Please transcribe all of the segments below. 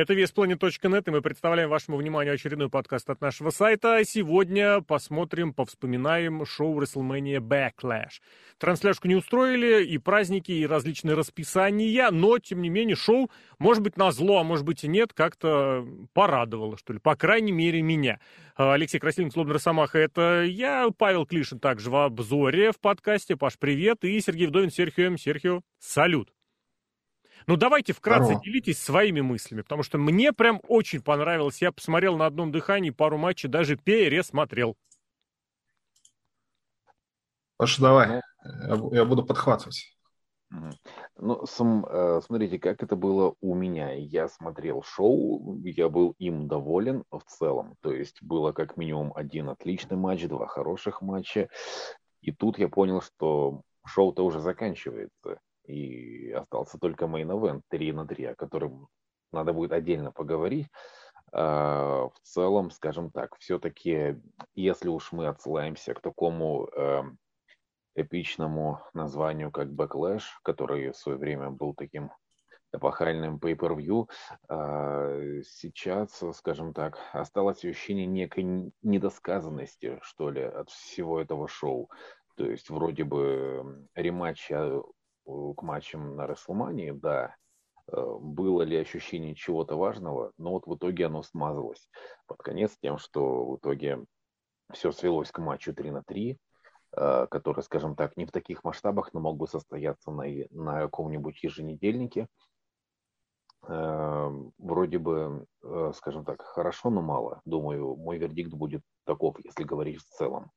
Это VSPlanet.net, и мы представляем вашему вниманию очередной подкаст от нашего сайта. Сегодня посмотрим, повспоминаем шоу WrestleMania Backlash. Трансляшку не устроили, и праздники, и различные расписания, но, тем не менее, шоу, может быть, на зло, а может быть и нет, как-то порадовало, что ли, по крайней мере, меня. А, Алексей Красильник, Слобный Росомаха, это я, Павел Клишин также в обзоре в подкасте. Паш, привет, и Сергей Вдовин, Серхио Серхио, салют. Ну, давайте вкратце Здорово. делитесь своими мыслями, потому что мне прям очень понравилось. Я посмотрел на одном дыхании пару матчей, даже пересмотрел. Паша, давай, ну, я буду подхватывать. Ну, сам, э, смотрите, как это было у меня. Я смотрел шоу, я был им доволен в целом. То есть было как минимум один отличный матч, два хороших матча. И тут я понял, что шоу-то уже заканчивается и остался только event 3 на 3, о котором надо будет отдельно поговорить. А, в целом, скажем так, все-таки, если уж мы отсылаемся к такому эм, эпичному названию, как Backlash, который в свое время был таким эпохальным pay-per-view, а, сейчас, скажем так, осталось ощущение некой недосказанности, что ли, от всего этого шоу. То есть вроде бы рематча к матчам на Расселмании, да, э, было ли ощущение чего-то важного, но вот в итоге оно смазалось под конец тем, что в итоге все свелось к матчу 3 на 3, э, который, скажем так, не в таких масштабах, но мог бы состояться на, на каком-нибудь еженедельнике. Э, вроде бы, скажем так, хорошо, но мало. Думаю, мой вердикт будет таков, если говорить в целом.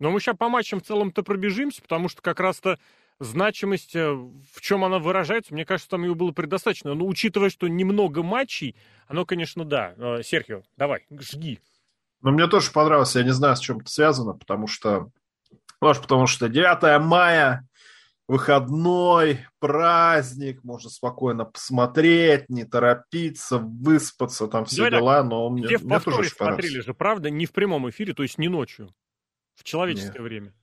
Но мы сейчас по матчам в целом-то пробежимся, потому что как раз-то значимость, э, в чем она выражается, мне кажется, там ее было предостаточно. Но учитывая, что немного матчей, оно, конечно, да. Э, Серхио, давай, жги. Ну, мне тоже понравилось, я не знаю, с чем это связано, потому что, может, потому что 9 мая, выходной, праздник, можно спокойно посмотреть, не торопиться, выспаться, там все Давай дела, так, но мне, мне тоже очень смотрели же, правда, не в прямом эфире, то есть не ночью, в человеческое Нет. время.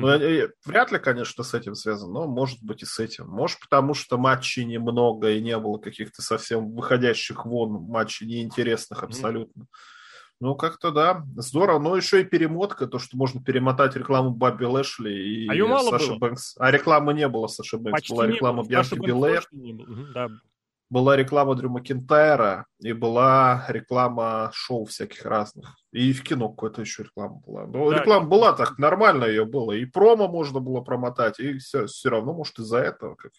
Ну, mm-hmm. вряд ли, конечно, с этим связано, но может быть и с этим. Может, потому что матчей немного и не было каких-то совсем выходящих вон матчей неинтересных абсолютно. Mm-hmm. Ну, как-то да, здорово. Но еще и перемотка, то, что можно перемотать рекламу Бабби Лэшли и а Саши Бэнкс. А рекламы не было Саши Бэнкс, Почти была реклама Бьянки Белэр. Да была реклама Дрю Макентайра и была реклама шоу всяких разных. И в кино какая-то еще реклама была. Но да, реклама была так, нормально ее было. И промо можно было промотать, и все, все равно, может, из-за этого. Как...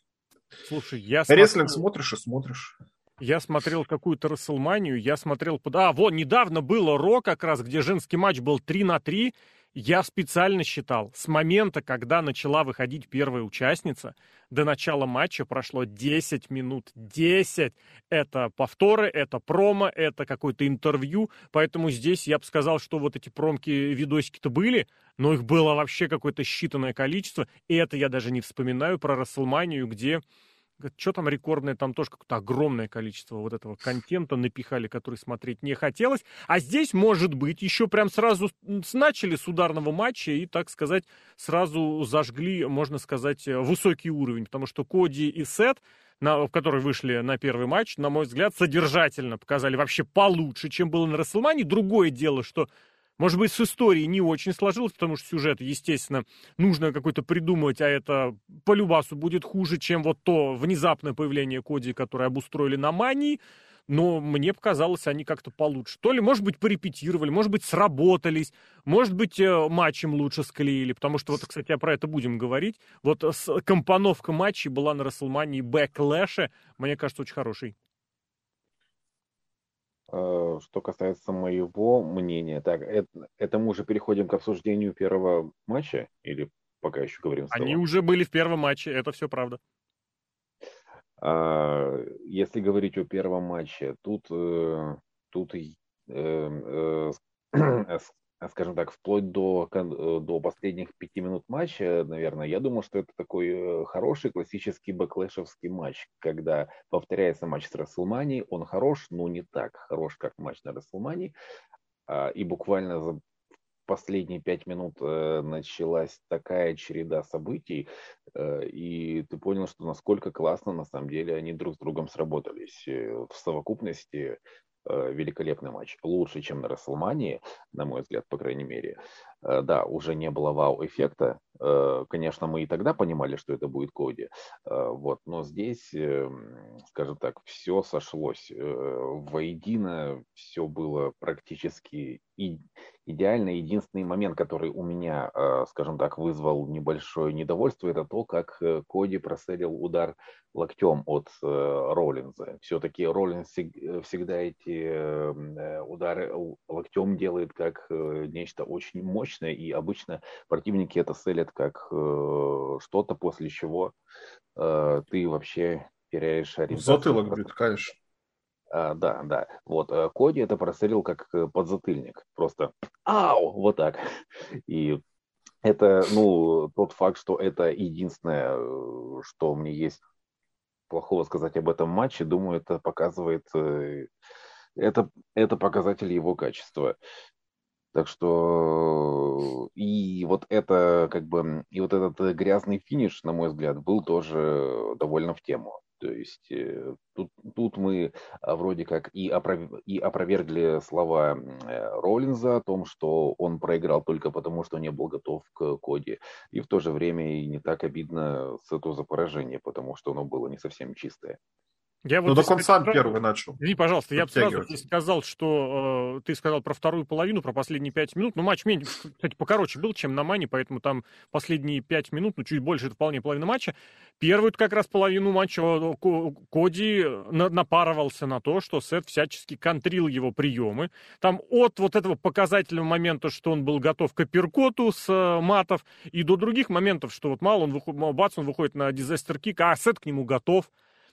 Слушай, я Рестлинг смотрю... смотришь и смотришь. Я смотрел какую-то Расселманию, я смотрел... А, вот, недавно было Ро как раз, где женский матч был 3 на 3, я специально считал, с момента, когда начала выходить первая участница, до начала матча прошло 10 минут. 10! Это повторы, это промо, это какое-то интервью. Поэтому здесь я бы сказал, что вот эти промки, видосики-то были, но их было вообще какое-то считанное количество. И это я даже не вспоминаю про Расселманию, где что там рекордное, там тоже какое-то огромное количество вот этого контента напихали, который смотреть не хотелось. А здесь, может быть, еще прям сразу начали с ударного матча и, так сказать, сразу зажгли, можно сказать, э, высокий уровень, потому что Коди и Сет на, которые вышли на первый матч, на мой взгляд, содержательно показали вообще получше, чем было на Расселмане. Другое дело, что может быть, с историей не очень сложилось, потому что сюжет, естественно, нужно какой-то придумывать, а это по любасу будет хуже, чем вот то внезапное появление Коди, которое обустроили на Мании. Но мне показалось, они как-то получше. То ли, может быть, порепетировали, может быть, сработались, может быть, э, матчем лучше склеили, потому что, вот, кстати, про это будем говорить. Вот компоновка матчей была на Рестлмании Backlash, мне кажется, очень хорошей. Э, что касается моего мнения, так, это, это мы уже переходим к обсуждению первого матча или пока еще говорим? Они уже были в первом матче, это все правда. А, если говорить о первом матче, тут, э, тут э, э, скажем так, вплоть до, э, до последних пяти минут матча, наверное, я думаю, что это такой э, хороший классический бэклэшевский матч, когда повторяется матч с Расселмани, он хорош, но не так хорош, как матч на Расселмани, а, и буквально за последние пять минут э, началась такая череда событий, и ты понял, что насколько классно на самом деле они друг с другом сработались. В совокупности великолепный матч. Лучше, чем на Расселмании, на мой взгляд, по крайней мере. Э, да, уже не было вау-эффекта. Э, конечно, мы и тогда понимали, что это будет Коди. Вот, но здесь, эм, скажем так, все сошлось воедино, все было практически идеально. Единственный момент, который у меня, скажем так, вызвал небольшое недовольство, это то, как Коди проселил удар локтем от Роллинза. Все-таки Роллинз всегда эти эм, удары локтем делает как нечто очень мощное, и обычно противники это селят как э, что-то, после чего э, ты вообще теряешь ориентацию. Затылок бьет, конечно. А, да, да. Вот э, Коди это прострелил как подзатыльник. Просто ау, вот так. И это, ну, тот факт, что это единственное, что мне есть плохого сказать об этом матче, думаю, это показывает, это, это показатель его качества. Так что и вот это как бы и вот этот э, грязный финиш, на мой взгляд, был тоже довольно в тему. То есть э, тут, тут мы а, вроде как и, опров... и опровергли слова э, Роллинза о том, что он проиграл только потому, что не был готов к коде. И в то же время и не так обидно с этого за поражение, потому что оно было не совсем чистое. Я вот ну, так он сам первый начал. Извини, пожалуйста, я бы сразу сказал, что э, ты сказал про вторую половину, про последние пять минут. Ну, матч, кстати, покороче был, чем на Мане, поэтому там последние пять минут, ну, чуть больше, это вполне половина матча. Первую как раз половину матча э, Коди на, напарывался на то, что Сет всячески контрил его приемы. Там от вот этого показательного момента, что он был готов к апперкоту с э, матов, и до других моментов, что вот мало он выходит, бац, он выходит на дизастер кик, а Сет к нему готов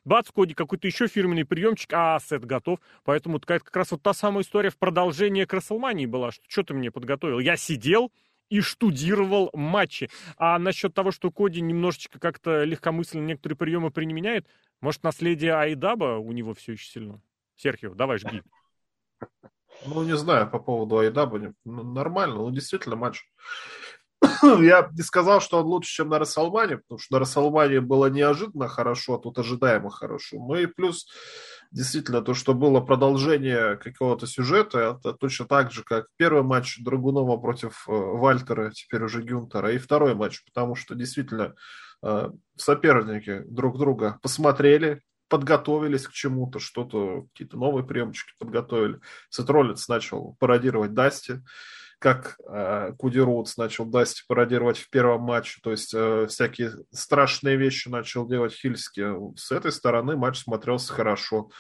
бац, Коди какой-то еще фирменный приемчик, а ассет готов. Поэтому это как раз вот та самая история в продолжении Красселмании была, что что ты мне подготовил. Я сидел и штудировал матчи. А насчет того, что Коди немножечко как-то легкомысленно некоторые приемы применяет, может, наследие Айдаба у него все еще сильно? Серхио, давай жги. Ну, не знаю по поводу Айдаба. Нормально, ну, действительно матч я не сказал, что он лучше, чем на Расселмане, потому что на Расселмане было неожиданно хорошо, а тут ожидаемо хорошо. Ну и плюс, действительно, то, что было продолжение какого-то сюжета, это точно так же, как первый матч Драгунова против э, Вальтера, теперь уже Гюнтера, и второй матч, потому что действительно э, соперники друг друга посмотрели, подготовились к чему-то, что-то, какие-то новые приемчики подготовили. Сетролец начал пародировать Дасти как э, Куди Роудс начал Дасти пародировать в первом матче, то есть э, всякие страшные вещи начал делать Хильски. С этой стороны матч смотрелся хорошо.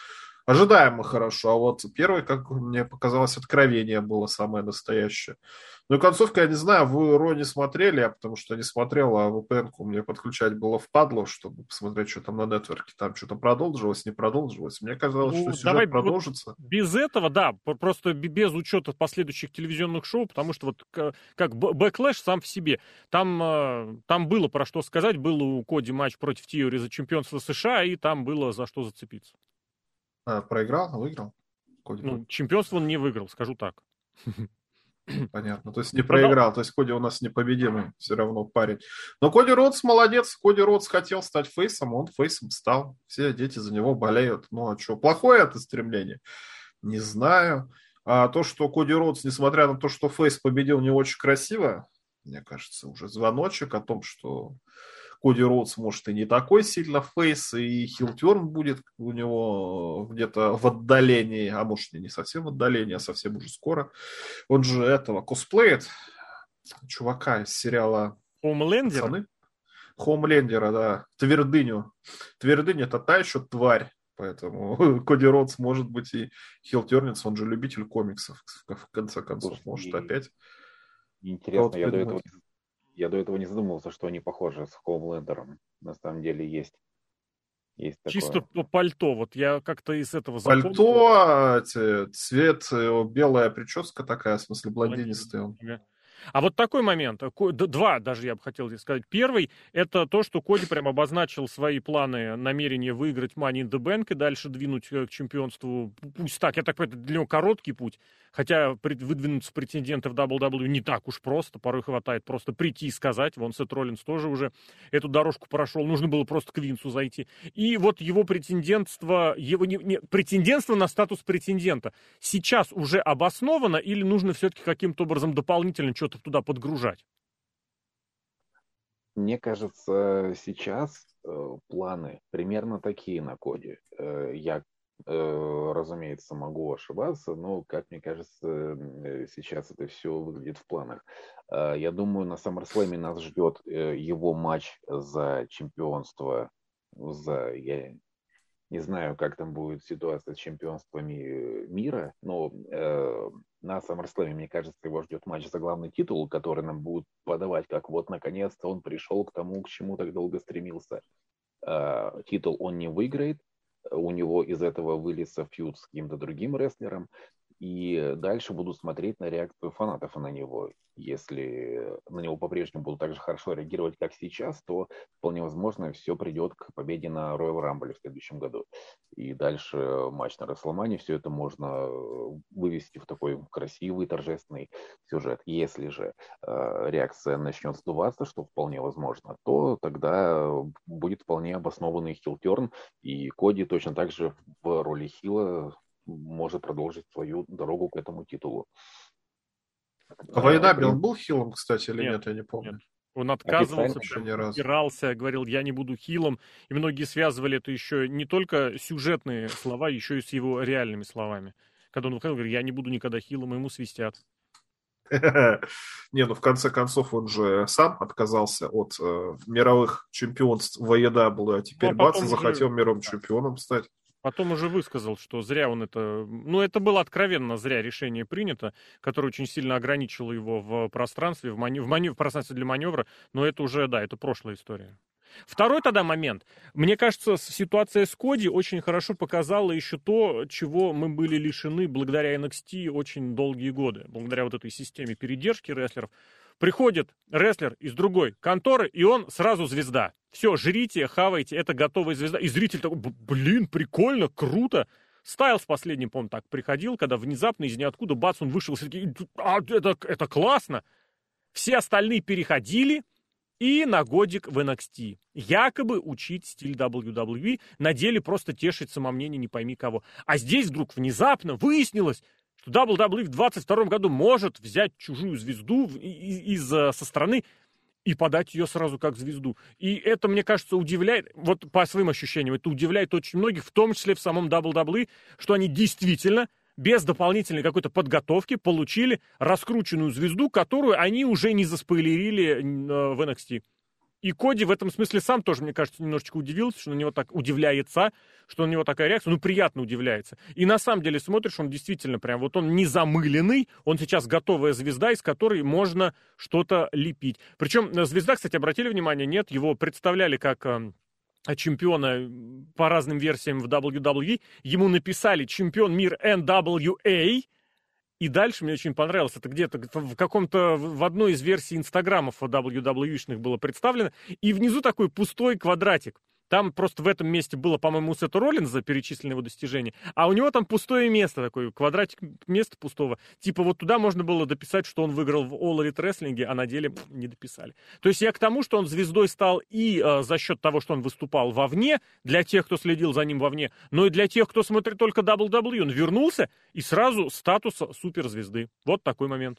Ожидаемо хорошо, а вот первый, как мне показалось, откровение было самое настоящее. Ну и концовка, я не знаю, вы Ро не смотрели, я потому что не смотрел, а VPN-ку мне подключать было впадло, чтобы посмотреть, что там на нетворке. Там что-то продолжилось, не продолжилось. Мне казалось, ну, что сюжет давай, продолжится. Вот без этого, да, просто без учета последующих телевизионных шоу, потому что вот как Backlash сам в себе. Там, э, там было про что сказать, был у Коди матч против Теори за чемпионство США, и там было за что зацепиться. А, проиграл, выиграл? Коди ну, чемпионство он не выиграл, скажу так. Понятно. То есть не проиграл. То есть Коди у нас непобедимый все равно парень. Но Коди Ротс молодец. Коди Ротс хотел стать фейсом, он фейсом стал. Все дети за него болеют. Ну а что, плохое это стремление? Не знаю. А то, что Коди Роудс, несмотря на то, что фейс победил не очень красиво, мне кажется, уже звоночек о том, что Коди Роудс может и не такой сильно фейс, и хил-тёрн будет у него где-то в отдалении, а может и не совсем в отдалении, а совсем уже скоро. Он же этого косплеит, чувака из сериала Хомлендер? Хомлендера, да, Твердыню. Твердынь это та еще тварь, Поэтому Коди Ротс может быть и хилтернец, он же любитель комиксов, в конце концов, может опять. Интересно, я до этого я до этого не задумывался, что они похожи с Хоумлендером. На самом деле есть. Есть Чисто такое. по пальто. Вот я как-то из этого запомнил. Пальто, цвет, белая прическа такая, в смысле блондинистый он. А вот такой момент, э, два даже я бы хотел сказать. Первый, это то, что Коди прям обозначил свои планы, намерение выиграть Money in the Bank и дальше двинуть э, к чемпионству. Пусть так, я так понимаю, для него короткий путь, хотя выдвинуться претенденты в WWE не так уж просто, порой хватает просто прийти и сказать, вон Сет Роллинс тоже уже эту дорожку прошел, нужно было просто к Винсу зайти. И вот его претендентство, его не, не, претендентство на статус претендента сейчас уже обосновано или нужно все-таки каким-то образом дополнительно что-то туда подгружать? Мне кажется, сейчас э, планы примерно такие на коде. Э, я, э, разумеется, могу ошибаться, но, как мне кажется, э, сейчас это все выглядит в планах. Э, я думаю, на SummerSlam нас ждет э, его матч за чемпионство, за, я не знаю, как там будет ситуация с чемпионствами мира, но э, на SummerSlam, мне кажется, его ждет матч за главный титул, который нам будут подавать, как вот наконец-то он пришел к тому, к чему так долго стремился. Э, титул он не выиграет, у него из этого вылез фьюд с каким-то другим рестлером, и дальше будут смотреть на реакцию фанатов на него. Если на него по-прежнему будут так же хорошо реагировать, как сейчас, то вполне возможно все придет к победе на Royal Rumble в следующем году. И дальше матч на WrestleMania, все это можно вывести в такой красивый, торжественный сюжет. Если же э, реакция начнет сдуваться, что вполне возможно, то тогда будет вполне обоснованный хилтерн, и Коди точно так же в роли хила может продолжить свою дорогу к этому титулу. А Вайнабель он был хилом, кстати, или нет, нет я не помню. Нет. Он отказывался, опирался, говорил, я не буду хилом. И многие связывали это еще не только сюжетные слова, еще и с его реальными словами. Когда он выходил, говорит, я не буду никогда хилом, ему свистят. Не, ну в конце концов он же сам отказался от э, мировых чемпионств в AEW, а теперь ну, а бац, захотел мировым чемпионом стать. Потом уже высказал, что зря он это... Ну, это было откровенно зря решение принято, которое очень сильно ограничило его в пространстве, в, мани... в, мани... в пространстве для маневра. Но это уже, да, это прошлая история. Второй тогда момент. Мне кажется, ситуация с Коди очень хорошо показала еще то, чего мы были лишены благодаря NXT очень долгие годы. Благодаря вот этой системе передержки рестлеров. Приходит рестлер из другой конторы, и он сразу звезда. Все, жрите, хавайте, это готовая звезда. И зритель такой, блин, прикольно, круто. Стайлс последний, помню, так приходил, когда внезапно из ниоткуда, бац, он вышел, и а, это, это классно. Все остальные переходили, и на годик в NXT. Якобы учить стиль WWE, на деле просто тешить самомнение не пойми кого. А здесь вдруг внезапно выяснилось, что WWE в 22 году может взять чужую звезду из, из, со стороны и подать ее сразу как звезду. И это, мне кажется, удивляет, вот по своим ощущениям, это удивляет очень многих, в том числе в самом WWE, что они действительно без дополнительной какой-то подготовки получили раскрученную звезду, которую они уже не заспойлерили э, в NXT. И Коди в этом смысле сам тоже, мне кажется, немножечко удивился, что на него так удивляется, что на него такая реакция, ну, приятно удивляется. И на самом деле смотришь, он действительно прям, вот он не замыленный, он сейчас готовая звезда, из которой можно что-то лепить. Причем э, звезда, кстати, обратили внимание, нет, его представляли как эм, чемпиона по разным версиям в WWE, ему написали чемпион мир NWA, и дальше мне очень понравилось, это где-то в каком-то, в одной из версий инстаграмов WWE-шных было представлено, и внизу такой пустой квадратик. Там просто в этом месте было, по-моему, у Сета Роллинза перечислены его достижения, а у него там пустое место такое, квадратик места пустого. Типа вот туда можно было дописать, что он выиграл в All Elite Wrestling, а на деле не дописали. То есть я к тому, что он звездой стал и э, за счет того, что он выступал вовне, для тех, кто следил за ним вовне, но и для тех, кто смотрит только WWE. Он вернулся и сразу статуса суперзвезды. Вот такой момент.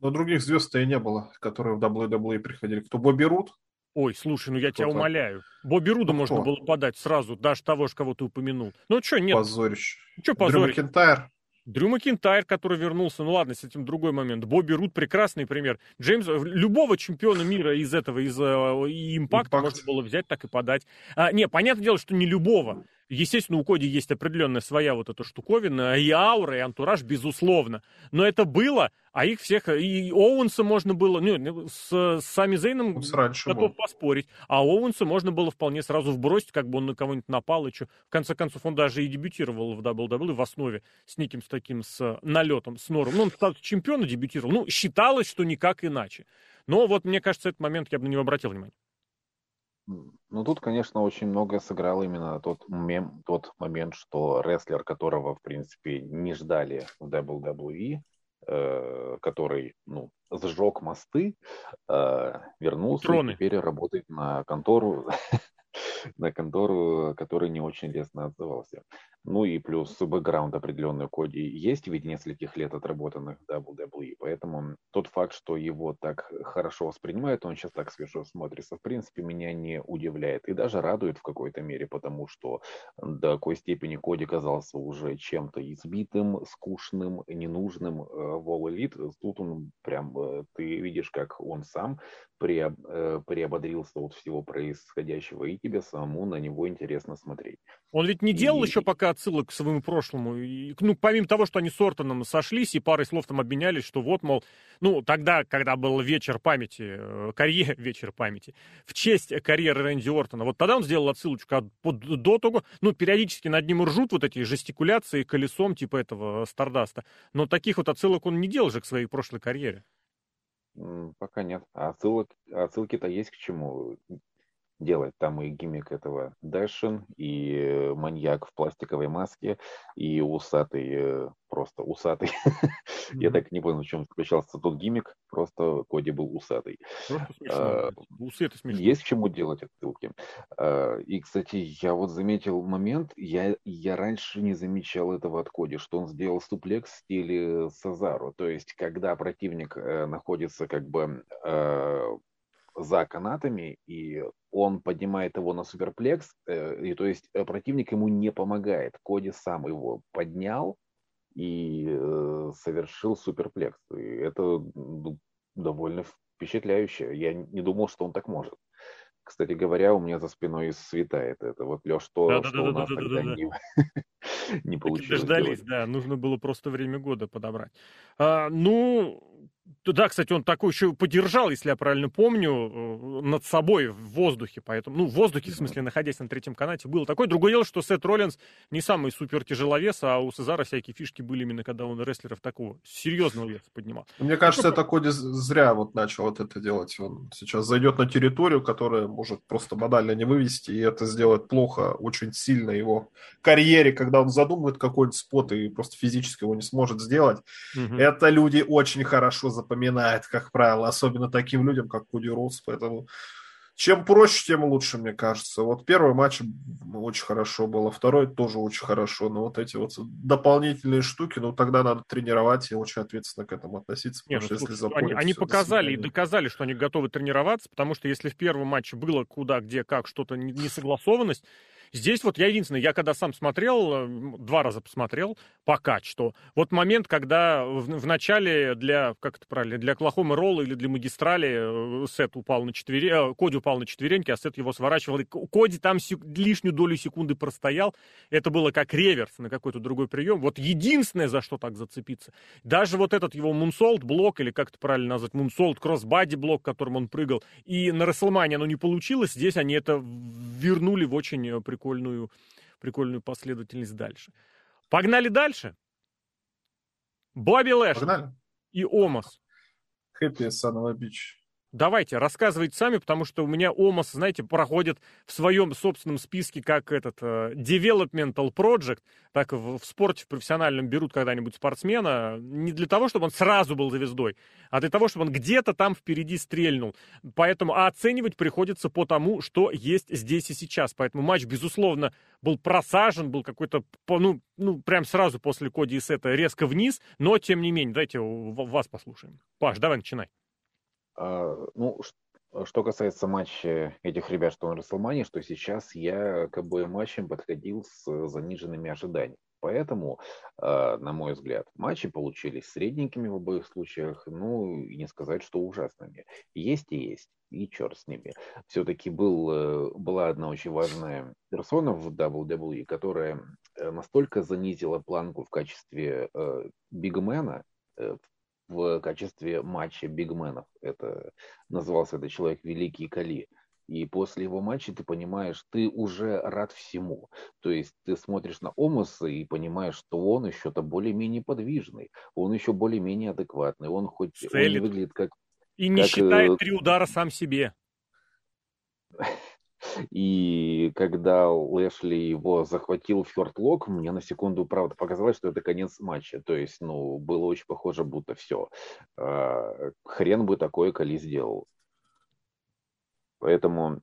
Но других звезд-то и не было, которые в WWE приходили. Кто Бобби Рут, Ой, слушай, ну я Кто тебя умоляю. Бобби Руда ну, можно кто? было подать сразу, даже того, кого ты упомянул. Ну что, нет. Позорище. Что позорище? Дрю Макентайр. Дрю Макентайр, который вернулся, ну ладно, с этим другой момент. Бобби Руд прекрасный пример. Джеймс, любого чемпиона мира из этого, из э, импакта можно было взять, так и подать. А, не, понятное дело, что не любого. Естественно, у Коди есть определенная своя вот эта штуковина, и аура, и антураж, безусловно. Но это было, а их всех... И Оуэнса можно было... Ну, с, с Сами Зейном готов был. поспорить. А Оуэнса можно было вполне сразу вбросить, как бы он на кого-нибудь напал. И что. В конце концов, он даже и дебютировал в WWE в основе с неким с таким с налетом, с нором. Ну, он статус чемпиона дебютировал. Ну, считалось, что никак иначе. Но вот, мне кажется, этот момент я бы на него обратил внимание. Ну, тут, конечно, очень многое сыграл именно тот, мем, тот момент, что рестлер, которого, в принципе, не ждали в WWE, э, который, ну, сжег мосты, э, вернулся Троны. и теперь работает на контору, на контору, который не очень лестно отзывался. Ну и плюс бэкграунд определенный Коди есть в виде нескольких лет отработанных в WWE, поэтому тот факт, что его так хорошо воспринимают, он сейчас так свежо смотрится, в принципе, меня не удивляет и даже радует в какой-то мере, потому что до какой степени Коди казался уже чем-то избитым, скучным, ненужным э, в All Elite. Тут он прям, э, ты видишь, как он сам э, приободрился от всего происходящего, и тебе самому на него интересно смотреть. Он ведь не делал и... еще пока отсылок к своему прошлому. И, ну, помимо того, что они с Ортоном сошлись и парой слов там обменялись, что вот, мол, ну, тогда, когда был вечер памяти, э, карьер, вечер памяти, в честь карьеры Рэнди Ортона, вот тогда он сделал отсылочку от, до того, ну, периодически над ним ржут вот эти жестикуляции колесом типа этого Стардаста, но таких вот отсылок он не делал же к своей прошлой карьере. Пока нет. А отсылок, отсылки-то есть к чему делать. Там и гиммик этого Дэшин, и э, маньяк в пластиковой маске, и усатый, э, просто усатый. Я так не понял, в чем заключался тот гиммик, просто Коди был усатый. А, Усы это смешно. Есть к чему делать отсылки. А, и, кстати, я вот заметил момент, я, я раньше не замечал этого от Коди, что он сделал суплекс в стиле Сазару. То есть, когда противник э, находится как бы за канатами, и он поднимает его на суперплекс, э, и то есть э, противник ему не помогает. Коди сам его поднял и э, совершил суперплекс. И это ну, довольно впечатляюще. Я не думал, что он так может. Кстати говоря, у меня за спиной светает это. Вот, Леш, то, да, что да, у нас да, тогда да, не, не получилось. Дождались, да, нужно было просто время года подобрать. А, ну, да, кстати, он такой еще подержал, если я правильно помню, э, над собой в воздухе. Поэтому, ну, в воздухе, в смысле, находясь на третьем канате, было такое. Другое дело, что Сет Роллинс не самый супер тяжеловес, а у Сезара всякие фишки были именно, когда он рестлеров такого серьезного веса поднимал. Мне кажется, это Коди зря вот начал вот это делать. Он сейчас зайдет на территорию, которая может просто банально не вывести, и это сделает плохо очень сильно его карьере, когда он задумает какой-нибудь спот и просто физически его не сможет сделать. Угу. Это люди очень хорошо запоминает, как правило, особенно таким людям, как Куди Роуз, поэтому чем проще, тем лучше, мне кажется. Вот первый матч очень хорошо было, второй тоже очень хорошо, но вот эти вот дополнительные штуки, ну тогда надо тренировать и очень ответственно к этому относиться, потому Нет, ну, что если Они, они показали и доказали, что они готовы тренироваться, потому что если в первом матче было куда, где, как, что-то несогласованность, Здесь вот я единственное, я когда сам смотрел, э, два раза посмотрел, пока что. Вот момент, когда в, в начале для, как это правильно, для Клахомы Ролла или для Магистрали э, Сет упал на четвереньки, э, Коди упал на четвереньки, а Сет его сворачивал. И Коди там сек... лишнюю долю секунды простоял. Это было как реверс на какой-то другой прием. Вот единственное, за что так зацепиться. Даже вот этот его мунсолт блок, или как это правильно назвать, мунсолт, кроссбади блок, которым он прыгал, и на Расселмане оно не получилось, здесь они это вернули в очень прикольную, прикольную последовательность дальше. Погнали дальше. Бобби Лэш и Омас. Хэппи Санова Бич. Давайте, рассказывайте сами, потому что у меня ОМОС, знаете, проходит в своем собственном списке как этот uh, developmental project, так в, в спорте, в профессиональном берут когда-нибудь спортсмена, не для того, чтобы он сразу был звездой, а для того, чтобы он где-то там впереди стрельнул. Поэтому а оценивать приходится по тому, что есть здесь и сейчас. Поэтому матч, безусловно, был просажен, был какой-то, ну, ну, прям сразу после Коди и Сета резко вниз, но тем не менее, давайте вас послушаем. Паш, давай начинай. А, ну, что касается матча этих ребят, что на Расселмане, что сейчас я к обоим матчам подходил с заниженными ожиданиями. Поэтому, э, на мой взгляд, матчи получились средненькими в обоих случаях, ну, и не сказать, что ужасными. Есть и есть, и черт с ними. Все-таки был, э, была одна очень важная персона в WWE, которая э, настолько занизила планку в качестве бигмена, в качестве матча бигменов. Это назывался этот человек Великий Кали. И после его матча ты понимаешь, ты уже рад всему. То есть ты смотришь на Омоса и понимаешь, что он еще-то более-менее подвижный, он еще более-менее адекватный, он хоть он выглядит как... И не как, считает э, три удара сам себе. И когда Лэшли его захватил в фертлок, мне на секунду, правда, показалось, что это конец матча. То есть, ну, было очень похоже, будто все. А, хрен бы такое Кали сделал. Поэтому,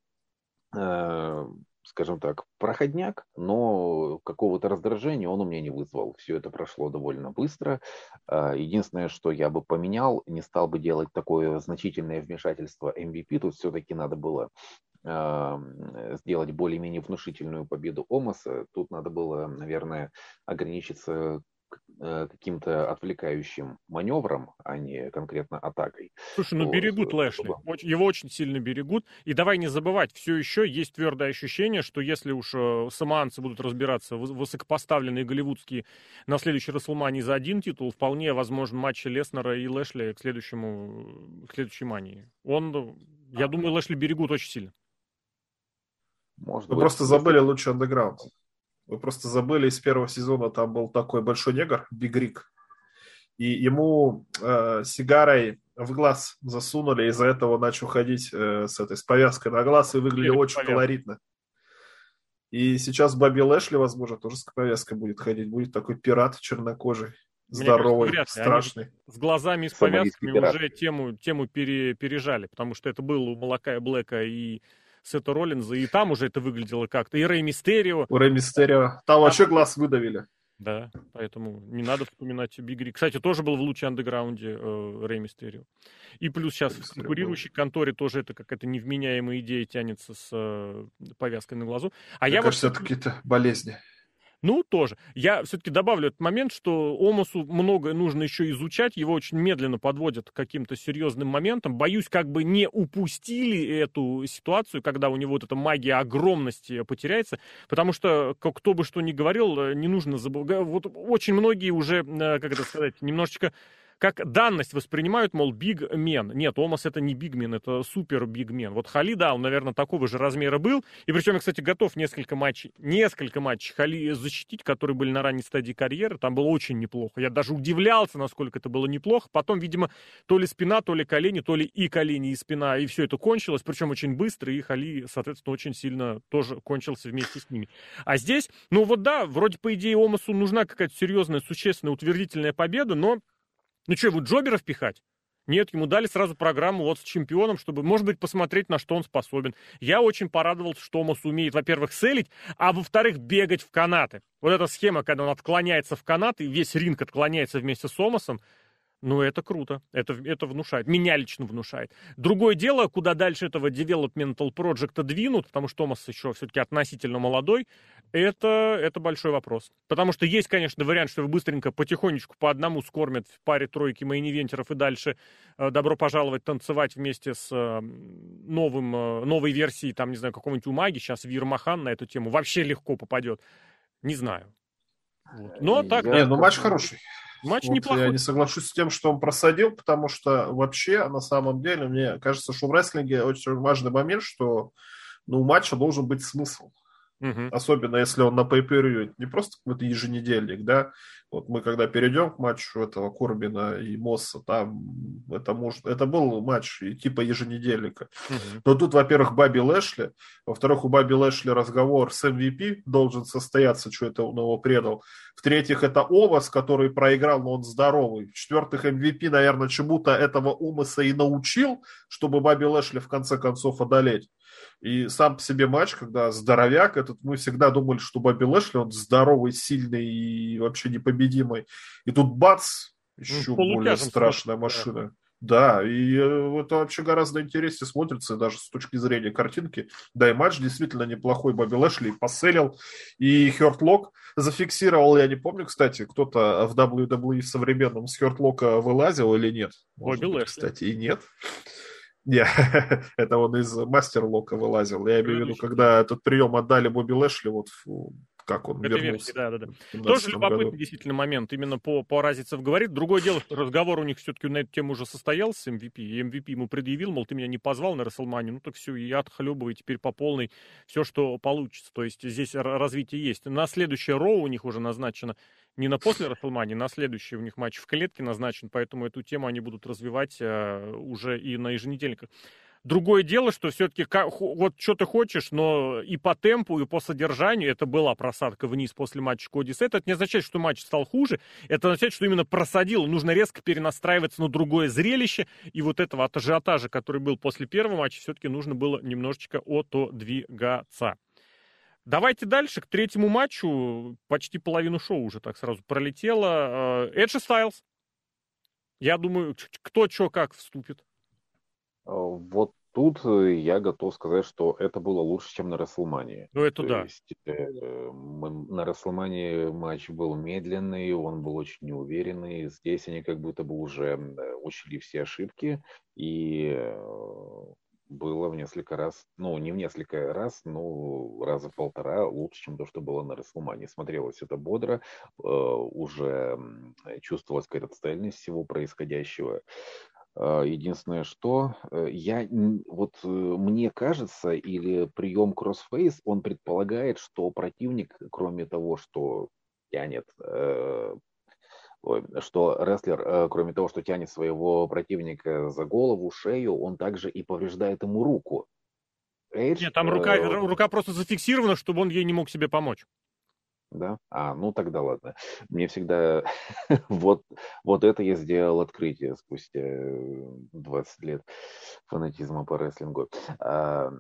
э, скажем так, проходняк, но какого-то раздражения он у меня не вызвал. Все это прошло довольно быстро. Э, единственное, что я бы поменял, не стал бы делать такое значительное вмешательство MVP. Тут все-таки надо было сделать более-менее внушительную победу Омаса. Тут надо было, наверное, ограничиться Э, каким-то отвлекающим маневром, а не конкретно атакой. Слушай, ну вот. берегут э, Лэшли, его очень сильно берегут. И давай не забывать, все еще есть твердое ощущение, что если уж э, самоанцы будут разбираться высокопоставленные голливудские на следующей Расселмании за один титул, вполне возможен матч Леснера и Лэшли к следующему, к следующей мании. Он, я думаю, Лэшли берегут очень сильно. Может Вы быть, просто забыли лучший андеграунд. Вы просто забыли, из первого сезона там был такой большой негр, Бигрик, и ему э, сигарой в глаз засунули, из-за этого начал ходить э, с этой с повязкой на глаз и выглядел очень повязка. колоритно. И сейчас Бобби Лэшли, возможно, тоже с повязкой будет ходить. Будет такой пират чернокожий, здоровый, кажется, страшный. С глазами и с повязками уже тему, тему пере, пережали, потому что это был у Молока и Блэка и Сета Роллинза, и там уже это выглядело как-то. И Рэй Мистерио. У Рэй Мистерио. Там вообще глаз выдавили. Да, поэтому не надо вспоминать Бигри. Кстати, тоже был в луче андеграунде э, Рэй Мистерио. И плюс сейчас в конкурирующей конторе тоже это какая-то невменяемая идея тянется с э, повязкой на глазу. А Мне я кажется, вот... это какие-то болезни. Ну, тоже. Я все-таки добавлю этот момент, что Омасу многое нужно еще изучать, его очень медленно подводят к каким-то серьезным моментам. Боюсь, как бы не упустили эту ситуацию, когда у него вот эта магия огромности потеряется, потому что, кто бы что ни говорил, не нужно забывать. Вот очень многие уже, э, как это сказать, немножечко как данность воспринимают, мол, бигмен. Нет, Омас это не бигмен, это супер бигмен. Вот Хали, да, он, наверное, такого же размера был. И причем я, кстати, готов несколько матчей, несколько матчей Хали защитить, которые были на ранней стадии карьеры. Там было очень неплохо. Я даже удивлялся, насколько это было неплохо. Потом, видимо, то ли спина, то ли колени, то ли и колени, и спина. И все это кончилось, причем очень быстро. И Хали, соответственно, очень сильно тоже кончился вместе с ними. А здесь, ну вот да, вроде по идее Омасу нужна какая-то серьезная, существенная, утвердительная победа, но ну что, его Джобера впихать? Нет, ему дали сразу программу вот с чемпионом, чтобы, может быть, посмотреть, на что он способен. Я очень порадовался, что Омас умеет, во-первых, селить, а во-вторых, бегать в канаты. Вот эта схема, когда он отклоняется в канат, и весь ринг отклоняется вместе с Омасом, ну, это круто, это, это внушает, меня лично внушает. Другое дело, куда дальше этого developmental проекта двинут, потому что Томас еще все-таки относительно молодой, это, это большой вопрос. Потому что есть, конечно, вариант, что вы быстренько, потихонечку по одному скормят в паре тройки мейн-ивентеров и дальше э, добро пожаловать танцевать вместе с э, новым, э, новой версией, там, не знаю, какого-нибудь Умаги, сейчас Вир Махан на эту тему вообще легко попадет. Не знаю. Вот. Но так... Не, ну матч хороший. Матч вот неплохой. Я не соглашусь с тем, что он просадил, потому что вообще, на самом деле, мне кажется, что в рестлинге очень важный момент, что ну, у матча должен быть смысл. Угу. Особенно если он на pay не просто какой-то еженедельник, да. Вот мы когда перейдем к матчу этого Корбина и Мосса, там это может, это был матч типа еженедельника. Угу. Но тут, во-первых, Баби Лэшли, во-вторых, у Баби Лэшли разговор с MVP должен состояться, что это он его предал. В-третьих, это Овас, который проиграл, но он здоровый. В-четвертых, MVP, наверное, чему-то этого Умаса и научил, чтобы Баби Лэшли в конце концов одолеть. И сам по себе матч, когда здоровяк этот, мы всегда думали, что Бобби Лэшли, он здоровый, сильный и вообще непобедимый. И тут бац, еще ну, более страшная машина. Да, и э, это вообще гораздо интереснее смотрится даже с точки зрения картинки. Да, и матч действительно неплохой. Бобби Лэшли поселил, и Хертлок зафиксировал, я не помню, кстати, кто-то в WWE современном с Хертлока вылазил или нет. Бобби Лэшли. Кстати, и нет. Не, это он из мастер лока вылазил. Я имею в виду, когда этот прием отдали Бобби Лэшли, вот как он Этой вернулся. Версии, да, да, да. Тоже любопытный году. действительно момент. Именно по, по Разицев говорит. Другое дело, что разговор у них все-таки на эту тему уже состоялся MVP. И MVP ему предъявил, мол, ты меня не позвал на Расселманию. Ну так все, я отхлебываю теперь по полной все, что получится. То есть здесь развитие есть. На следующее Роу у них уже назначено не на после Расселмании, на следующий у них матч в клетке назначен, поэтому эту тему они будут развивать э, уже и на еженедельниках. Другое дело, что все-таки вот что ты хочешь, но и по темпу, и по содержанию это была просадка вниз после матча Коди Сет. Это не означает, что матч стал хуже, это означает, что именно просадил. Нужно резко перенастраиваться на другое зрелище, и вот этого от ажиотажа, который был после первого матча, все-таки нужно было немножечко отодвигаться. Давайте дальше, к третьему матчу. Почти половину шоу уже так сразу пролетело. Эджи Стайлз. Я думаю, кто что как вступит. Э, вот тут э, я готов сказать, что это было лучше, чем на Расселмании. Ну, это То да. Есть, э, на Расселмании матч был медленный, он был очень неуверенный. Здесь они как будто бы уже учили все ошибки, и было в несколько раз, ну, не в несколько раз, но раза в полтора лучше, чем то, что было на Расселмане. Смотрелось это бодро, э, уже чувствовалась какая-то цельность всего происходящего. А, единственное, что э, я вот э, мне кажется, или прием кроссфейс, он предполагает, что противник, кроме того, что тянет, э, что рестлер, кроме того, что тянет своего противника за голову, шею, он также и повреждает ему руку. Эйдж, Нет, там рука, рука просто зафиксирована, чтобы он ей не мог себе помочь. Да? А, ну тогда ладно. Мне всегда... вот, вот это я сделал открытие спустя 20 лет фанатизма по рестлингу. А,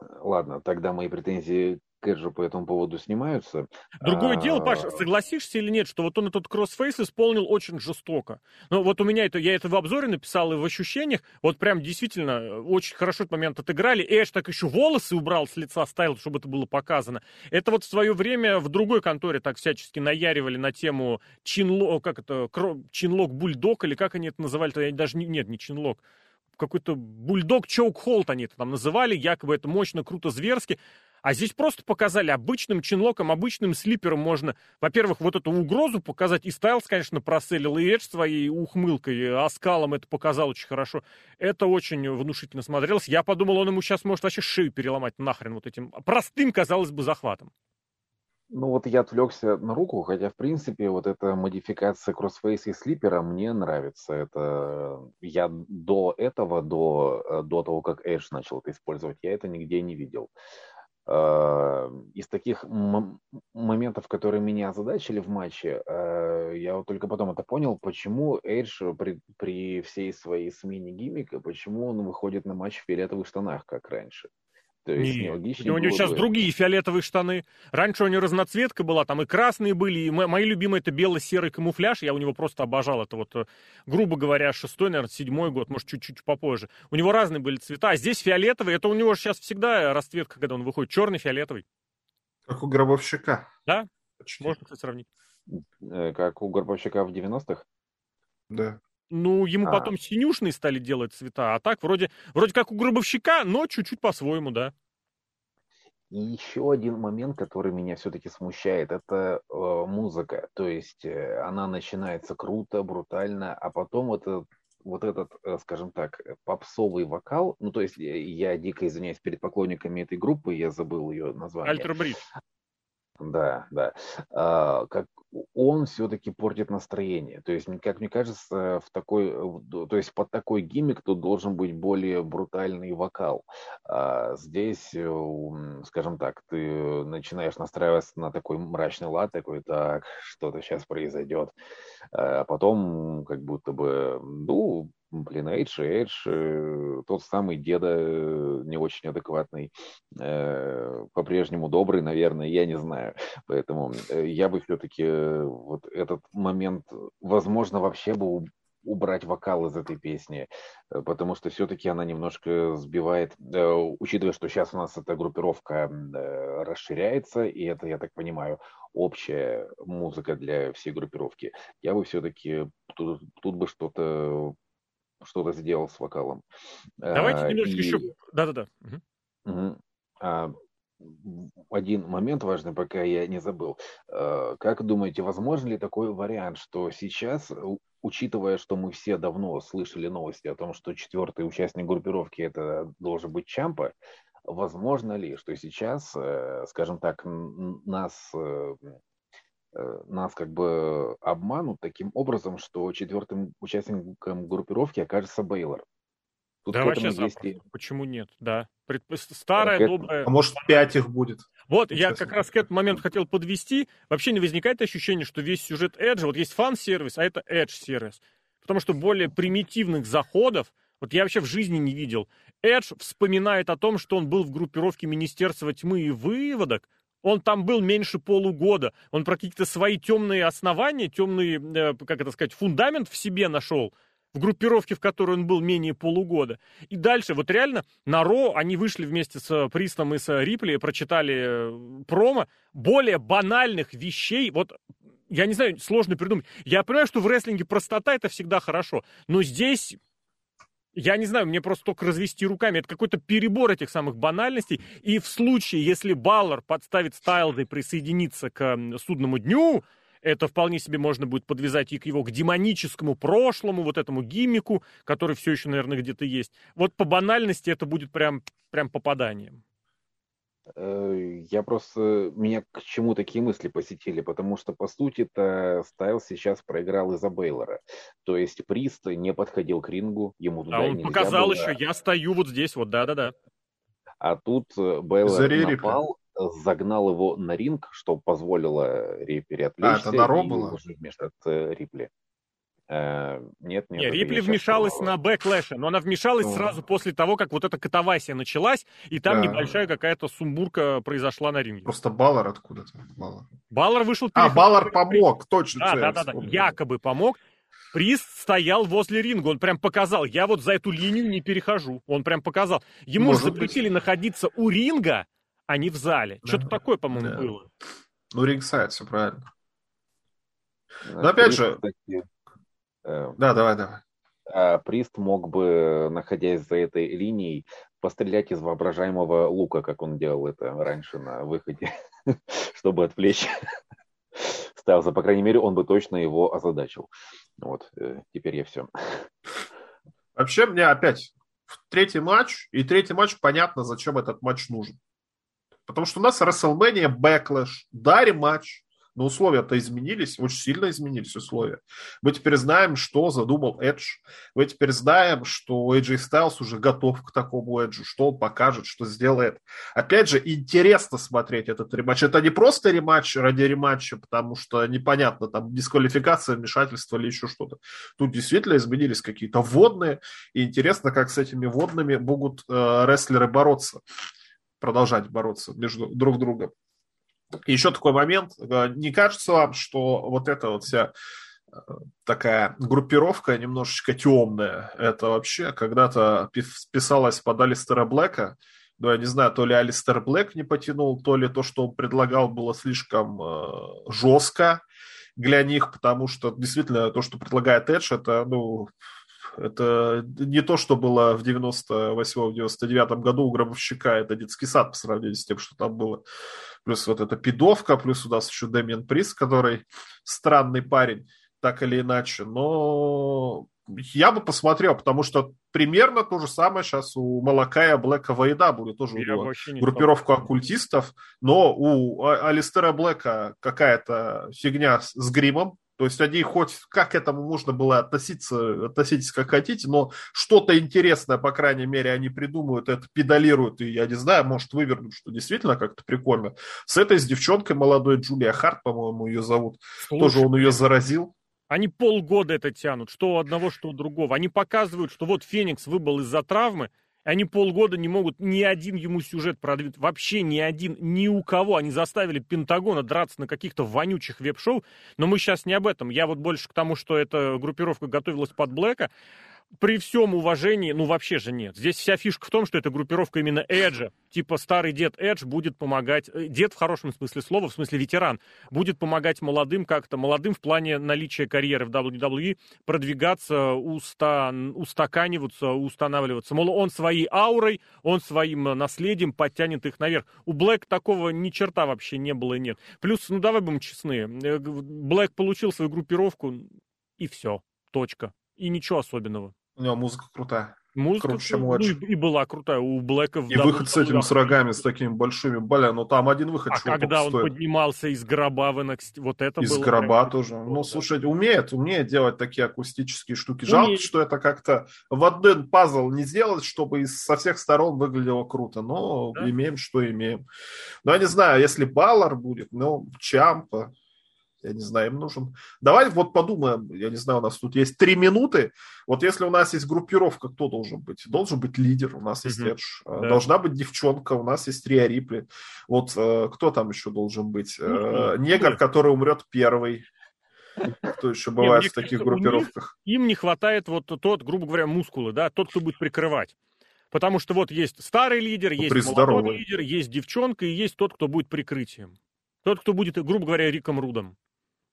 ладно, тогда мои претензии Кэджи по этому поводу снимаются. Другое а... дело, Паш, согласишься или нет, что вот он этот кроссфейс исполнил очень жестоко. Ну, вот у меня это, я это в обзоре написал и в ощущениях, вот прям действительно э, очень хорошо этот момент отыграли. Эш так еще волосы убрал с лица, ставил, чтобы это было показано. Это вот в свое время в другой конторе так всячески наяривали на тему чинлок, как это, чинлок бульдог, или как они это называли, я даже не, нет, не чинлок какой-то бульдог чоук холт они это там называли, якобы это мощно, круто, зверски. А здесь просто показали обычным чинлоком, обычным слипером можно, во-первых, вот эту угрозу показать. И Стайлс, конечно, проселил, и Эдж своей ухмылкой, оскалом это показал очень хорошо. Это очень внушительно смотрелось. Я подумал, он ему сейчас может вообще шею переломать нахрен вот этим простым, казалось бы, захватом. Ну вот я отвлекся на руку, хотя в принципе вот эта модификация кроссфейса и слипера мне нравится. Это я до этого, до, до того, как Эдж начал это использовать, я это нигде не видел. Э, из таких моментов, которые меня озадачили в матче, э, я вот только потом это понял, почему Эйдж при, при всей своей смене гиммика, почему он выходит на матч в фиолетовых штанах, как раньше. То есть Нет, у него сейчас бы... другие фиолетовые штаны. Раньше у него разноцветка была, там и красные были, и мои любимые это бело-серый камуфляж. Я у него просто обожал это вот, э, грубо говоря, шестой, наверное, седьмой год, может, чуть-чуть попозже. У него разные были цвета. А здесь фиолетовый, это у него сейчас всегда расцветка, когда он выходит, черный, фиолетовый. Как у Гробовщика. Да, Почти. можно, кстати, сравнить. Э, как у Гробовщика в 90-х? Да. Ну, ему а. потом синюшные стали делать цвета, а так вроде, вроде как у гробовщика, но чуть-чуть по-своему, да. И еще один момент, который меня все-таки смущает, это э, музыка. То есть э, она начинается круто, брутально, а потом вот этот, вот этот, э, скажем так, попсовый вокал, ну то есть я, я дико извиняюсь перед поклонниками этой группы, я забыл ее название. Альтер Бридж. Да, да. А, как он все-таки портит настроение. То есть, как мне кажется, в такой, то есть под такой гиммик тут должен быть более брутальный вокал. А здесь, э, скажем так, ты начинаешь настраиваться на такой мрачный лад, такой, так, что-то сейчас произойдет. А потом, как будто бы, ну, блин, Эйдж, Эйдж, э, тот самый деда э, не очень адекватный, э, по-прежнему добрый, наверное, я не знаю. Поэтому я бы все-таки вот этот момент, возможно, вообще бы убрать вокал из этой песни, э, потому что все-таки она немножко сбивает, э, учитывая, что сейчас у нас эта группировка э, расширяется, и это, я так понимаю, общая музыка для всей группировки. Я бы все-таки тут, тут бы что-то что-то сделал с вокалом. Давайте немножечко и... еще... Да-да-да. Угу. А, один момент важный, пока я не забыл. Как думаете, возможно ли такой вариант, что сейчас учитывая, что мы все давно слышали новости о том, что четвертый участник группировки это должен быть Чампа, возможно ли, что сейчас, э, скажем так, нас э, э, нас как бы обманут таким образом, что четвертым участником группировки окажется Бейлор. Тут да, вообще есть... Почему нет? Да. Старая, добрая... А может, пять их будет? Вот, я как раз к этому моменту хотел подвести. Вообще не возникает ощущение, что весь сюжет Edge, вот есть фан-сервис, а это Edge-сервис. Потому что более примитивных заходов, вот я вообще в жизни не видел. Эдж вспоминает о том, что он был в группировке Министерства тьмы и выводок. Он там был меньше полугода. Он про какие-то свои темные основания, темный, э, как это сказать, фундамент в себе нашел в группировке, в которой он был менее полугода. И дальше, вот реально, на Ро они вышли вместе с Пристом и с Рипли, прочитали э, промо более банальных вещей. Вот я не знаю, сложно придумать. Я понимаю, что в рестлинге простота это всегда хорошо, но здесь я не знаю, мне просто только развести руками. Это какой-то перебор этих самых банальностей. И в случае, если Баллар подставит Стайлза и присоединится к судному дню, это вполне себе можно будет подвязать и к его к демоническому прошлому, вот этому гиммику, который все еще, наверное, где-то есть. Вот по банальности это будет прям, прям попаданием. Э, я просто... Меня к чему такие мысли посетили, потому что, по сути-то, Стайлз сейчас проиграл из-за Бейлора. То есть Прист не подходил к рингу, ему туда А он показал было. еще, я стою вот здесь, вот, да-да-да. А тут э, Бейлор напал, загнал его на ринг, что позволило Рипли отвлечься. А, это на Ро было? вмешаться Рипли. Э, нет, нет. Не, Рипли вмешалась на Backlash'е, но она вмешалась ну. сразу после того, как вот эта катавасия началась, и там да. небольшая какая-то сумбурка произошла на ринге. Просто Баллар откуда-то. Баллар. Баллар вышел... А, Баллар помог, точно. Да, да, да, да, якобы помог. Приз стоял возле ринга, он прям показал, я вот за эту линию не перехожу. Он прям показал. Ему Может запретили быть. находиться у ринга, а не в зале. Да. Что-то такое, по-моему, да. было. Ну, рингсайд, все правильно. Но опять же... Э, да, давай, давай. А Прист мог бы, находясь за этой линией, пострелять из воображаемого лука, как он делал это раньше на выходе, чтобы отвлечь Стайлза. По крайней мере, он бы точно его озадачил. Вот, э, теперь я все. Вообще, мне опять третий матч, и третий матч понятно, зачем этот матч нужен. Потому что у нас WrestleMania Backlash, да, рематч, но условия-то изменились, очень сильно изменились условия. Мы теперь знаем, что задумал Эдж. Мы теперь знаем, что AJ Styles уже готов к такому Эджу, что он покажет, что сделает. Опять же, интересно смотреть этот рематч. Это не просто рематч ради рематча, потому что непонятно, там дисквалификация, вмешательство или еще что-то. Тут действительно изменились какие-то водные, и интересно, как с этими водными могут э, рестлеры бороться продолжать бороться между друг другом. еще такой момент. Э, не кажется вам, что вот эта вот вся э, такая группировка немножечко темная. Это вообще когда-то писалось под Алистера Блэка. Но я не знаю, то ли Алистер Блэк не потянул, то ли то, что он предлагал, было слишком э, жестко для них, потому что действительно то, что предлагает Эдж, это, ну, это не то, что было в 98-99 году у Гробовщика, это детский сад по сравнению с тем, что там было. Плюс вот эта пидовка, плюс у нас еще Дэмиан Приз, который странный парень, так или иначе. Но я бы посмотрел, потому что примерно то же самое сейчас у Малакая Блэка Вайда будет тоже я была группировку оккультистов, но у Алистера Блэка какая-то фигня с гримом, то есть они хоть как к этому можно было относиться, относитесь как хотите, но что-то интересное, по крайней мере, они придумывают, это педалируют, и я не знаю, может вывернуть, что действительно как-то прикольно. С этой, с девчонкой молодой, Джулия Харт, по-моему, ее зовут, Слушай, тоже он ее заразил. Они полгода это тянут, что у одного, что у другого. Они показывают, что вот Феникс выбыл из-за травмы, Они полгода не могут ни один ему сюжет продвинуть. Вообще ни один, ни у кого. Они заставили Пентагона драться на каких-то вонючих веб-шоу. Но мы сейчас не об этом. Я вот больше к тому, что эта группировка готовилась под Блэка при всем уважении, ну вообще же нет. Здесь вся фишка в том, что это группировка именно Эджа. Типа старый дед Эдж будет помогать, э, дед в хорошем смысле слова, в смысле ветеран, будет помогать молодым как-то, молодым в плане наличия карьеры в WWE, продвигаться, уста, устаканиваться, устанавливаться. Мол, он своей аурой, он своим наследием подтянет их наверх. У Блэк такого ни черта вообще не было и нет. Плюс, ну давай будем честны, э, Блэк получил свою группировку, и все, точка. И ничего особенного. У него музыка крутая. Музыка Круче, чем ну, и, и была крутая у Блэка. И выход с этим с рогами, с такими большими, бля, ну там один выход. А когда он стоит. поднимался из гроба в NXT, вот это из было... Из гроба прям... тоже. Ну, слушай, умеет, умеет делать такие акустические штуки. Жалко, умеет. что это как-то в один пазл не сделать, чтобы со всех сторон выглядело круто. Но да? имеем, что имеем. Но я не знаю, если Баллар будет, ну, Чампа, я не знаю, им нужен. Давай вот подумаем, я не знаю, у нас тут есть три минуты. Вот если у нас есть группировка, кто должен быть? Должен быть лидер, у нас есть Эдж. Да. Должна быть девчонка, у нас есть Риа Рипли. Вот э, кто там еще должен быть? Э, негр, который умрет первый. Кто еще бывает в таких группировках? Им не хватает вот тот, грубо говоря, мускулы, да, тот, кто будет прикрывать. Потому что вот есть старый лидер, ну, есть молодой лидер, есть девчонка и есть тот, кто будет прикрытием. Тот, кто будет, грубо говоря, Риком Рудом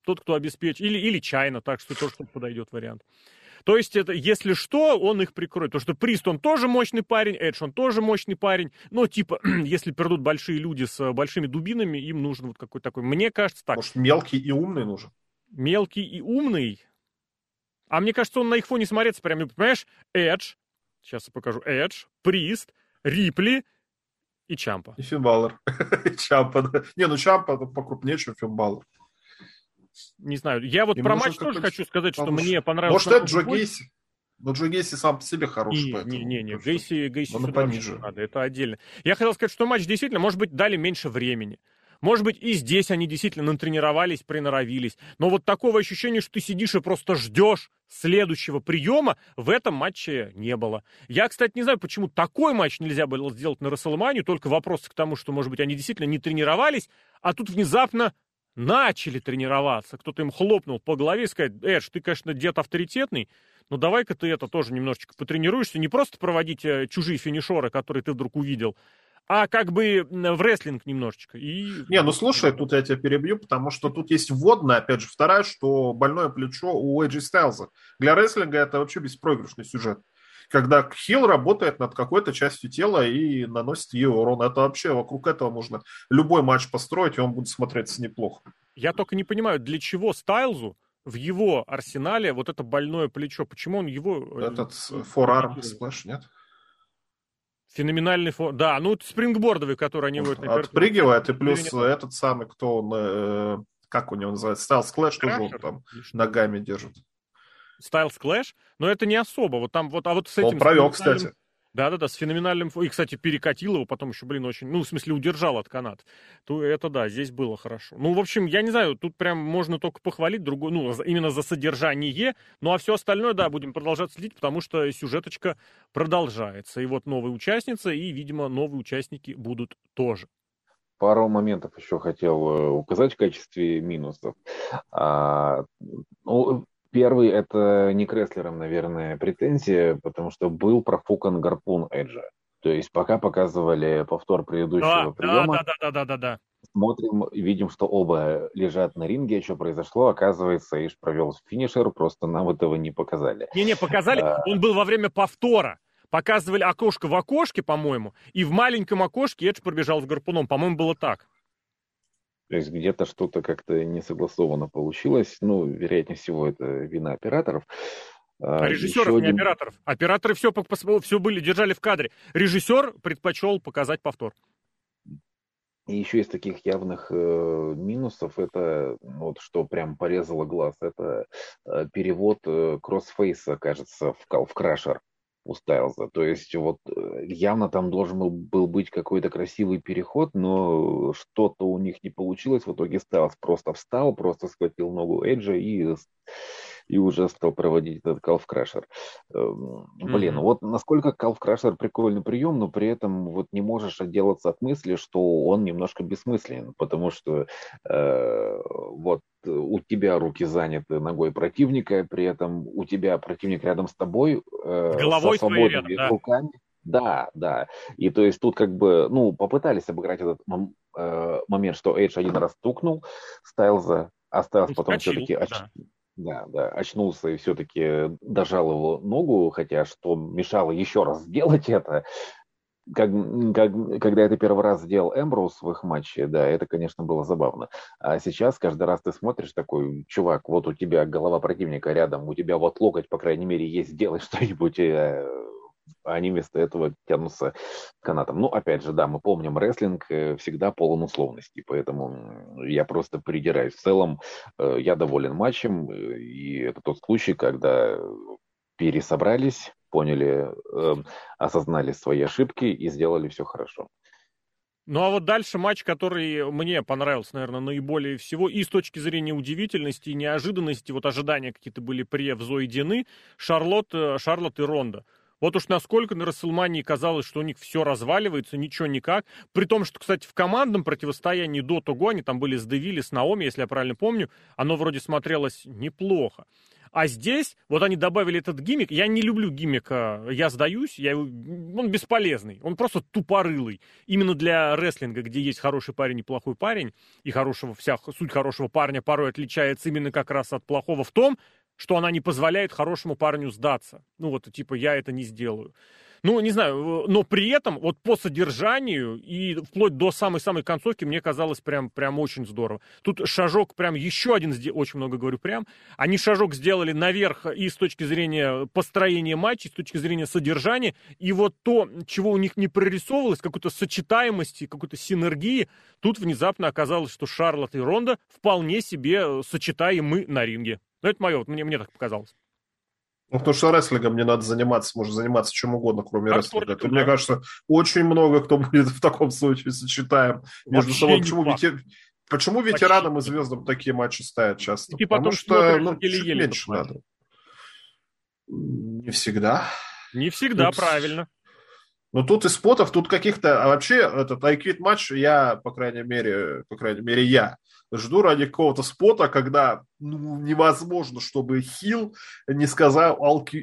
тот, кто обеспечит, или, или чайно, так что тоже подойдет вариант. То есть, это, если что, он их прикроет. Потому что Прист, он тоже мощный парень, Эдж, он тоже мощный парень. Но, типа, если придут большие люди с большими дубинами, им нужен вот какой-то такой. Мне кажется, так. Может, мелкий и умный нужен? Мелкий и умный? А мне кажется, он на их фоне смотрится прям, понимаешь, Эдж, сейчас я покажу, Эдж, Прист, Рипли и Чампа. И Финбаллер. Чампа, да. Не, ну Чампа покрупнее, чем Финбаллер не знаю. Я вот и про матч тоже хочу сказать, что мне понравился. Может, это Джо Гейси? Но Джо Гейси сам по себе хороший. Не, не, не, не. Гейси, Гейси сюда пониже. надо, это отдельно. Я хотел сказать, что матч действительно, может быть, дали меньше времени. Может быть, и здесь они действительно натренировались, приноровились. Но вот такого ощущения, что ты сидишь и просто ждешь следующего приема, в этом матче не было. Я, кстати, не знаю, почему такой матч нельзя было сделать на Расселманию, только вопрос к тому, что, может быть, они действительно не тренировались, а тут внезапно начали тренироваться, кто-то им хлопнул по голове и сказать, Эдж, ты, конечно, дед авторитетный, но давай-ка ты это тоже немножечко потренируешься, не просто проводить э, чужие финишеры, которые ты вдруг увидел, а как бы в рестлинг немножечко. И... Не, ну слушай, тут я тебя перебью, потому что тут есть вводная, опять же, вторая, что больное плечо у Эй Джей Стайлза. Для рестлинга это вообще беспроигрышный сюжет когда хил работает над какой-то частью тела и наносит ей урон. Это вообще вокруг этого можно любой матч построить, и он будет смотреться неплохо. Я только не понимаю, для чего Стайлзу в его арсенале вот это больное плечо, почему он его... Э, Этот forearm smash, нет? Феноменальный фор... Да, ну спрингбордовый, который они... Вот, Отпрыгивает, и плюс этот самый, кто он... Э, как у него называется? Стайлс Клэш тоже он там ногами держит. Styles Clash, но это не особо. Вот там вот, а вот с этим... Он провел, кстати. Да-да-да, с феноменальным... И, кстати, перекатил его, потом еще, блин, очень... Ну, в смысле, удержал от канат. То это, да, здесь было хорошо. Ну, в общем, я не знаю, тут прям можно только похвалить другой... Ну, именно за содержание. Ну, а все остальное, да, будем продолжать следить, потому что сюжеточка продолжается. И вот новая участница, и, видимо, новые участники будут тоже. Пару моментов еще хотел э, указать в качестве минусов. А, ну, Первый это не Креслером, наверное, претензия, потому что был профукан гарпун Эджа. То есть пока показывали повтор предыдущего да, приема, да, да, да, да, да, смотрим, видим, что оба лежат на ринге, что произошло, оказывается, Эдж провел финишер, просто нам этого не показали. Не-не, показали, а... он был во время повтора. Показывали окошко в окошке, по-моему, и в маленьком окошке Эдж пробежал с гарпуном. По-моему, было так. То есть где-то что-то как-то не согласовано получилось. Ну, вероятнее всего, это вина операторов. А, а режиссеров, Еще не один... операторов. Операторы все, все были, держали в кадре. Режиссер предпочел показать повтор. И еще из таких явных э, минусов, это вот что прям порезало глаз, это э, перевод э, кроссфейса, кажется, в, в крашер у Стайлза. То есть вот э, явно там должен был быть какой-то красивый переход, но что-то у них не получилось. В итоге Стайлз просто встал, просто схватил ногу Эджа и и уже стал проводить этот Calf Crusher. Эм, блин, mm-hmm. вот насколько Calf Crusher прикольный прием, но при этом вот не можешь отделаться от мысли, что он немножко бессмыслен, потому что э, вот у тебя руки заняты ногой противника, при этом у тебя противник рядом с тобой э, Головой со свободными рядом, да. руками. Да, да. И то есть тут как бы, ну, попытались обыграть этот э, момент, что Эйдж один раз стукнул Стайлза, а Стайлз потом все-таки да. Да, да, очнулся и все-таки дожал его ногу, хотя что мешало еще раз сделать это, как, как, когда это первый раз сделал Эмброуз в их матче, да, это, конечно, было забавно. А сейчас каждый раз ты смотришь такой, чувак, вот у тебя голова противника рядом, у тебя вот локоть, по крайней мере, есть, сделай что-нибудь, э, они вместо этого тянутся канатом. Ну, опять же, да, мы помним, рестлинг э, всегда полон условностей, поэтому я просто придираюсь. В целом, э, я доволен матчем, э, и это тот случай, когда пересобрались, поняли, эм, осознали свои ошибки и сделали все хорошо. Ну а вот дальше матч, который мне понравился, наверное, наиболее всего, и с точки зрения удивительности, и неожиданности, вот ожидания какие-то были превзойдены, Шарлотт, Шарлотт и Ронда. Вот уж насколько на Расселмании казалось, что у них все разваливается, ничего никак. При том, что, кстати, в командном противостоянии до того они там были с Девили, с Наоми, если я правильно помню, оно вроде смотрелось неплохо. А здесь, вот они добавили этот гиммик. Я не люблю гиммика «я сдаюсь», я, он бесполезный, он просто тупорылый. Именно для рестлинга, где есть хороший парень и плохой парень, и хорошего, вся суть хорошего парня порой отличается именно как раз от плохого в том, что она не позволяет хорошему парню сдаться. Ну вот, типа, я это не сделаю. Ну, не знаю, но при этом вот по содержанию и вплоть до самой-самой концовки мне казалось прям, прям очень здорово. Тут шажок прям еще один, очень много говорю прям, они шажок сделали наверх и с точки зрения построения матча, и с точки зрения содержания, и вот то, чего у них не прорисовывалось, какой-то сочетаемости, какой-то синергии, тут внезапно оказалось, что Шарлотт и Ронда вполне себе сочетаемы на ринге. Ну, это мое, вот мне, мне так показалось. Ну, потому что рестлингом мне надо заниматься, можно заниматься чем угодно, кроме как рестлинга. Да. мне кажется, очень много кто будет в таком случае сочетаем между собой. Почему, ветер... Почему ветеранам Почти. и звездам такие матчи ставят часто? И Потому что ну, чуть меньше надо. Не всегда. Не всегда, тут... правильно. Но тут и спотов, тут каких-то... А вообще, этот I матч я, по крайней мере, по крайней мере, я жду ради какого-то спота, когда ну, невозможно, чтобы Хилл не сказал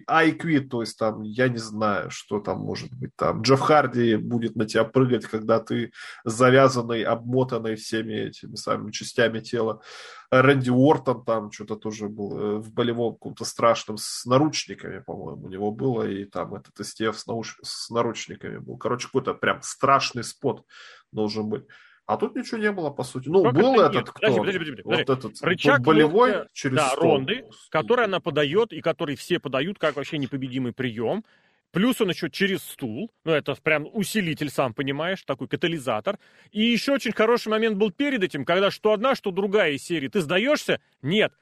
I то есть там, я не знаю, что там может быть там. Джефф Харди будет на тебя прыгать, когда ты завязанный, обмотанный всеми этими самыми частями тела. Рэнди Уортон там что-то тоже был э, в болевом каком-то страшном с наручниками, по-моему, у него было, и там этот СТФ с, науч... с наручниками был. Короче, какой-то прям страшный спот должен быть. А тут ничего не было, по сути. Ну, как был этот, нет? кто? Подожди, подожди, подожди. Вот этот Рычаг болевой локтя, через да, стол. Ронды, который она подает, и который все подают, как вообще непобедимый прием. Плюс он еще через стул, ну это прям усилитель, сам понимаешь, такой катализатор. И еще очень хороший момент был перед этим, когда что одна, что другая из серии. Ты сдаешься? Нет.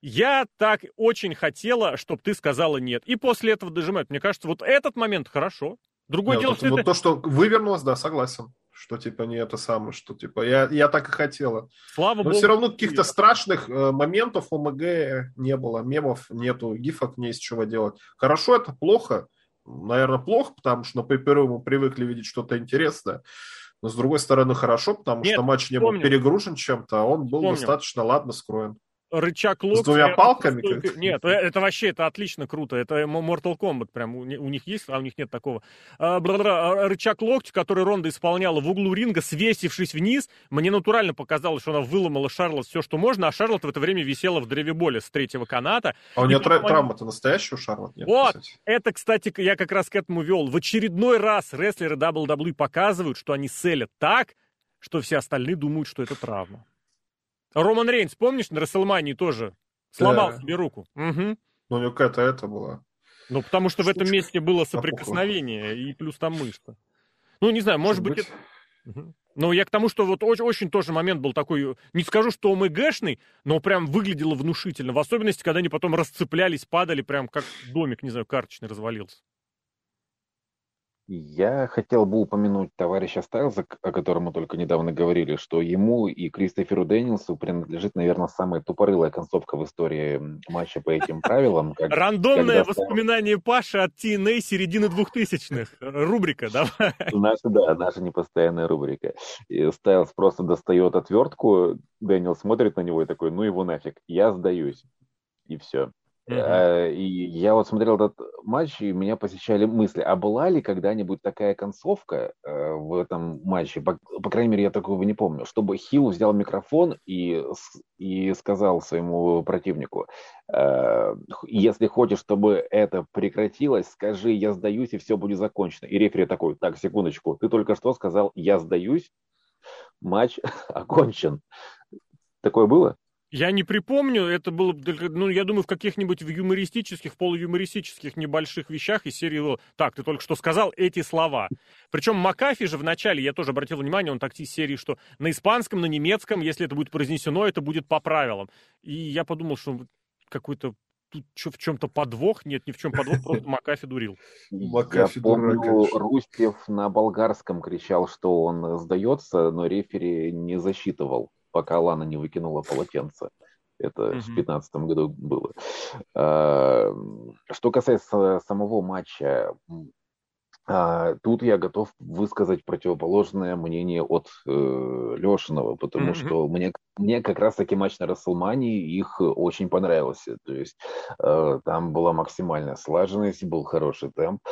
Я так очень хотела, чтобы ты сказала нет. И после этого дожимают. Мне кажется, вот этот момент хорошо. Другое нет, дело, вот, что вот это... то, что вывернулось, да, согласен что типа не это самое, что типа я, я так и хотела. Слава Но Богу. все равно каких-то страшных э, моментов у МГ не было, мемов нету, гифок не из чего делать. Хорошо это, плохо? Наверное, плохо, потому что на пейперу мы привыкли видеть что-то интересное. Но с другой стороны, хорошо, потому Нет, что матч не помню. был перегружен чем-то, а он был помню. достаточно ладно скроен рычаг локтя. С двумя палками? Нет, э, это вообще, это отлично круто. Это Mortal Kombat прям у, них есть, а у них нет такого. А, а, рычаг локтя, который Ронда исполняла в углу ринга, свесившись вниз, мне натурально показалось, что она выломала Шарлот все, что можно, а Шарлот в это время висела в древе с третьего каната. А у нее потом... травма-то настоящая у Шарлот нет? Вот, кстати. это, кстати, я как раз к этому вел. В очередной раз рестлеры WWE показывают, что они селят так, что все остальные думают, что это травма. Роман Рейнс, помнишь, на Расселмании тоже сломал да. себе руку? Угу. Ну, у него какая-то это была. Ну, потому что Штучка. в этом месте было соприкосновение, и плюс там мышца. Ну, не знаю, может, может быть... быть... Это... Но я к тому, что вот очень, очень тоже момент был такой, не скажу, что ОМГшный, но прям выглядело внушительно. В особенности, когда они потом расцеплялись, падали, прям как домик, не знаю, карточный развалился. Я хотел бы упомянуть товарища Стайлза, о котором мы только недавно говорили, что ему и Кристоферу Дэнилсу принадлежит, наверное, самая тупорылая концовка в истории матча по этим правилам. Как, Рандомное воспоминание Паши от TNA середины двухтысячных. Рубрика, давай. Наша, да, наша непостоянная рубрика. И Стайлз просто достает отвертку, Дэниел смотрит на него и такой, ну его нафиг, я сдаюсь. И все. Uh-huh. И я вот смотрел этот матч, и меня посещали мысли, а была ли когда-нибудь такая концовка э, в этом матче, по, по крайней мере, я такого не помню, чтобы Хилл взял микрофон и, и сказал своему противнику, э, если хочешь, чтобы это прекратилось, скажи, я сдаюсь, и все будет закончено. И рефери такой, так, секундочку, ты только что сказал, я сдаюсь, матч окончен. Такое было? Я не припомню, это было, ну, я думаю, в каких-нибудь в юмористических, полуюмористических небольших вещах из серии «Так, ты только что сказал эти слова». Причем Макафи же в начале, я тоже обратил внимание, он так из серии, что на испанском, на немецком, если это будет произнесено, это будет по правилам. И я подумал, что какой-то тут что, в чем-то подвох? Нет, ни в чем подвох, просто Макафи дурил. Макафи Я помню, Рустев на болгарском кричал, что он сдается, но рефери не засчитывал пока Лана не выкинула полотенце. Это mm-hmm. в 2015 году было. А, что касается самого матча, а, тут я готов высказать противоположное мнение от э, Лешиного, потому mm-hmm. что мне, мне как раз-таки матч на Расселмании их очень понравился. То есть э, там была максимальная слаженность, был хороший темп.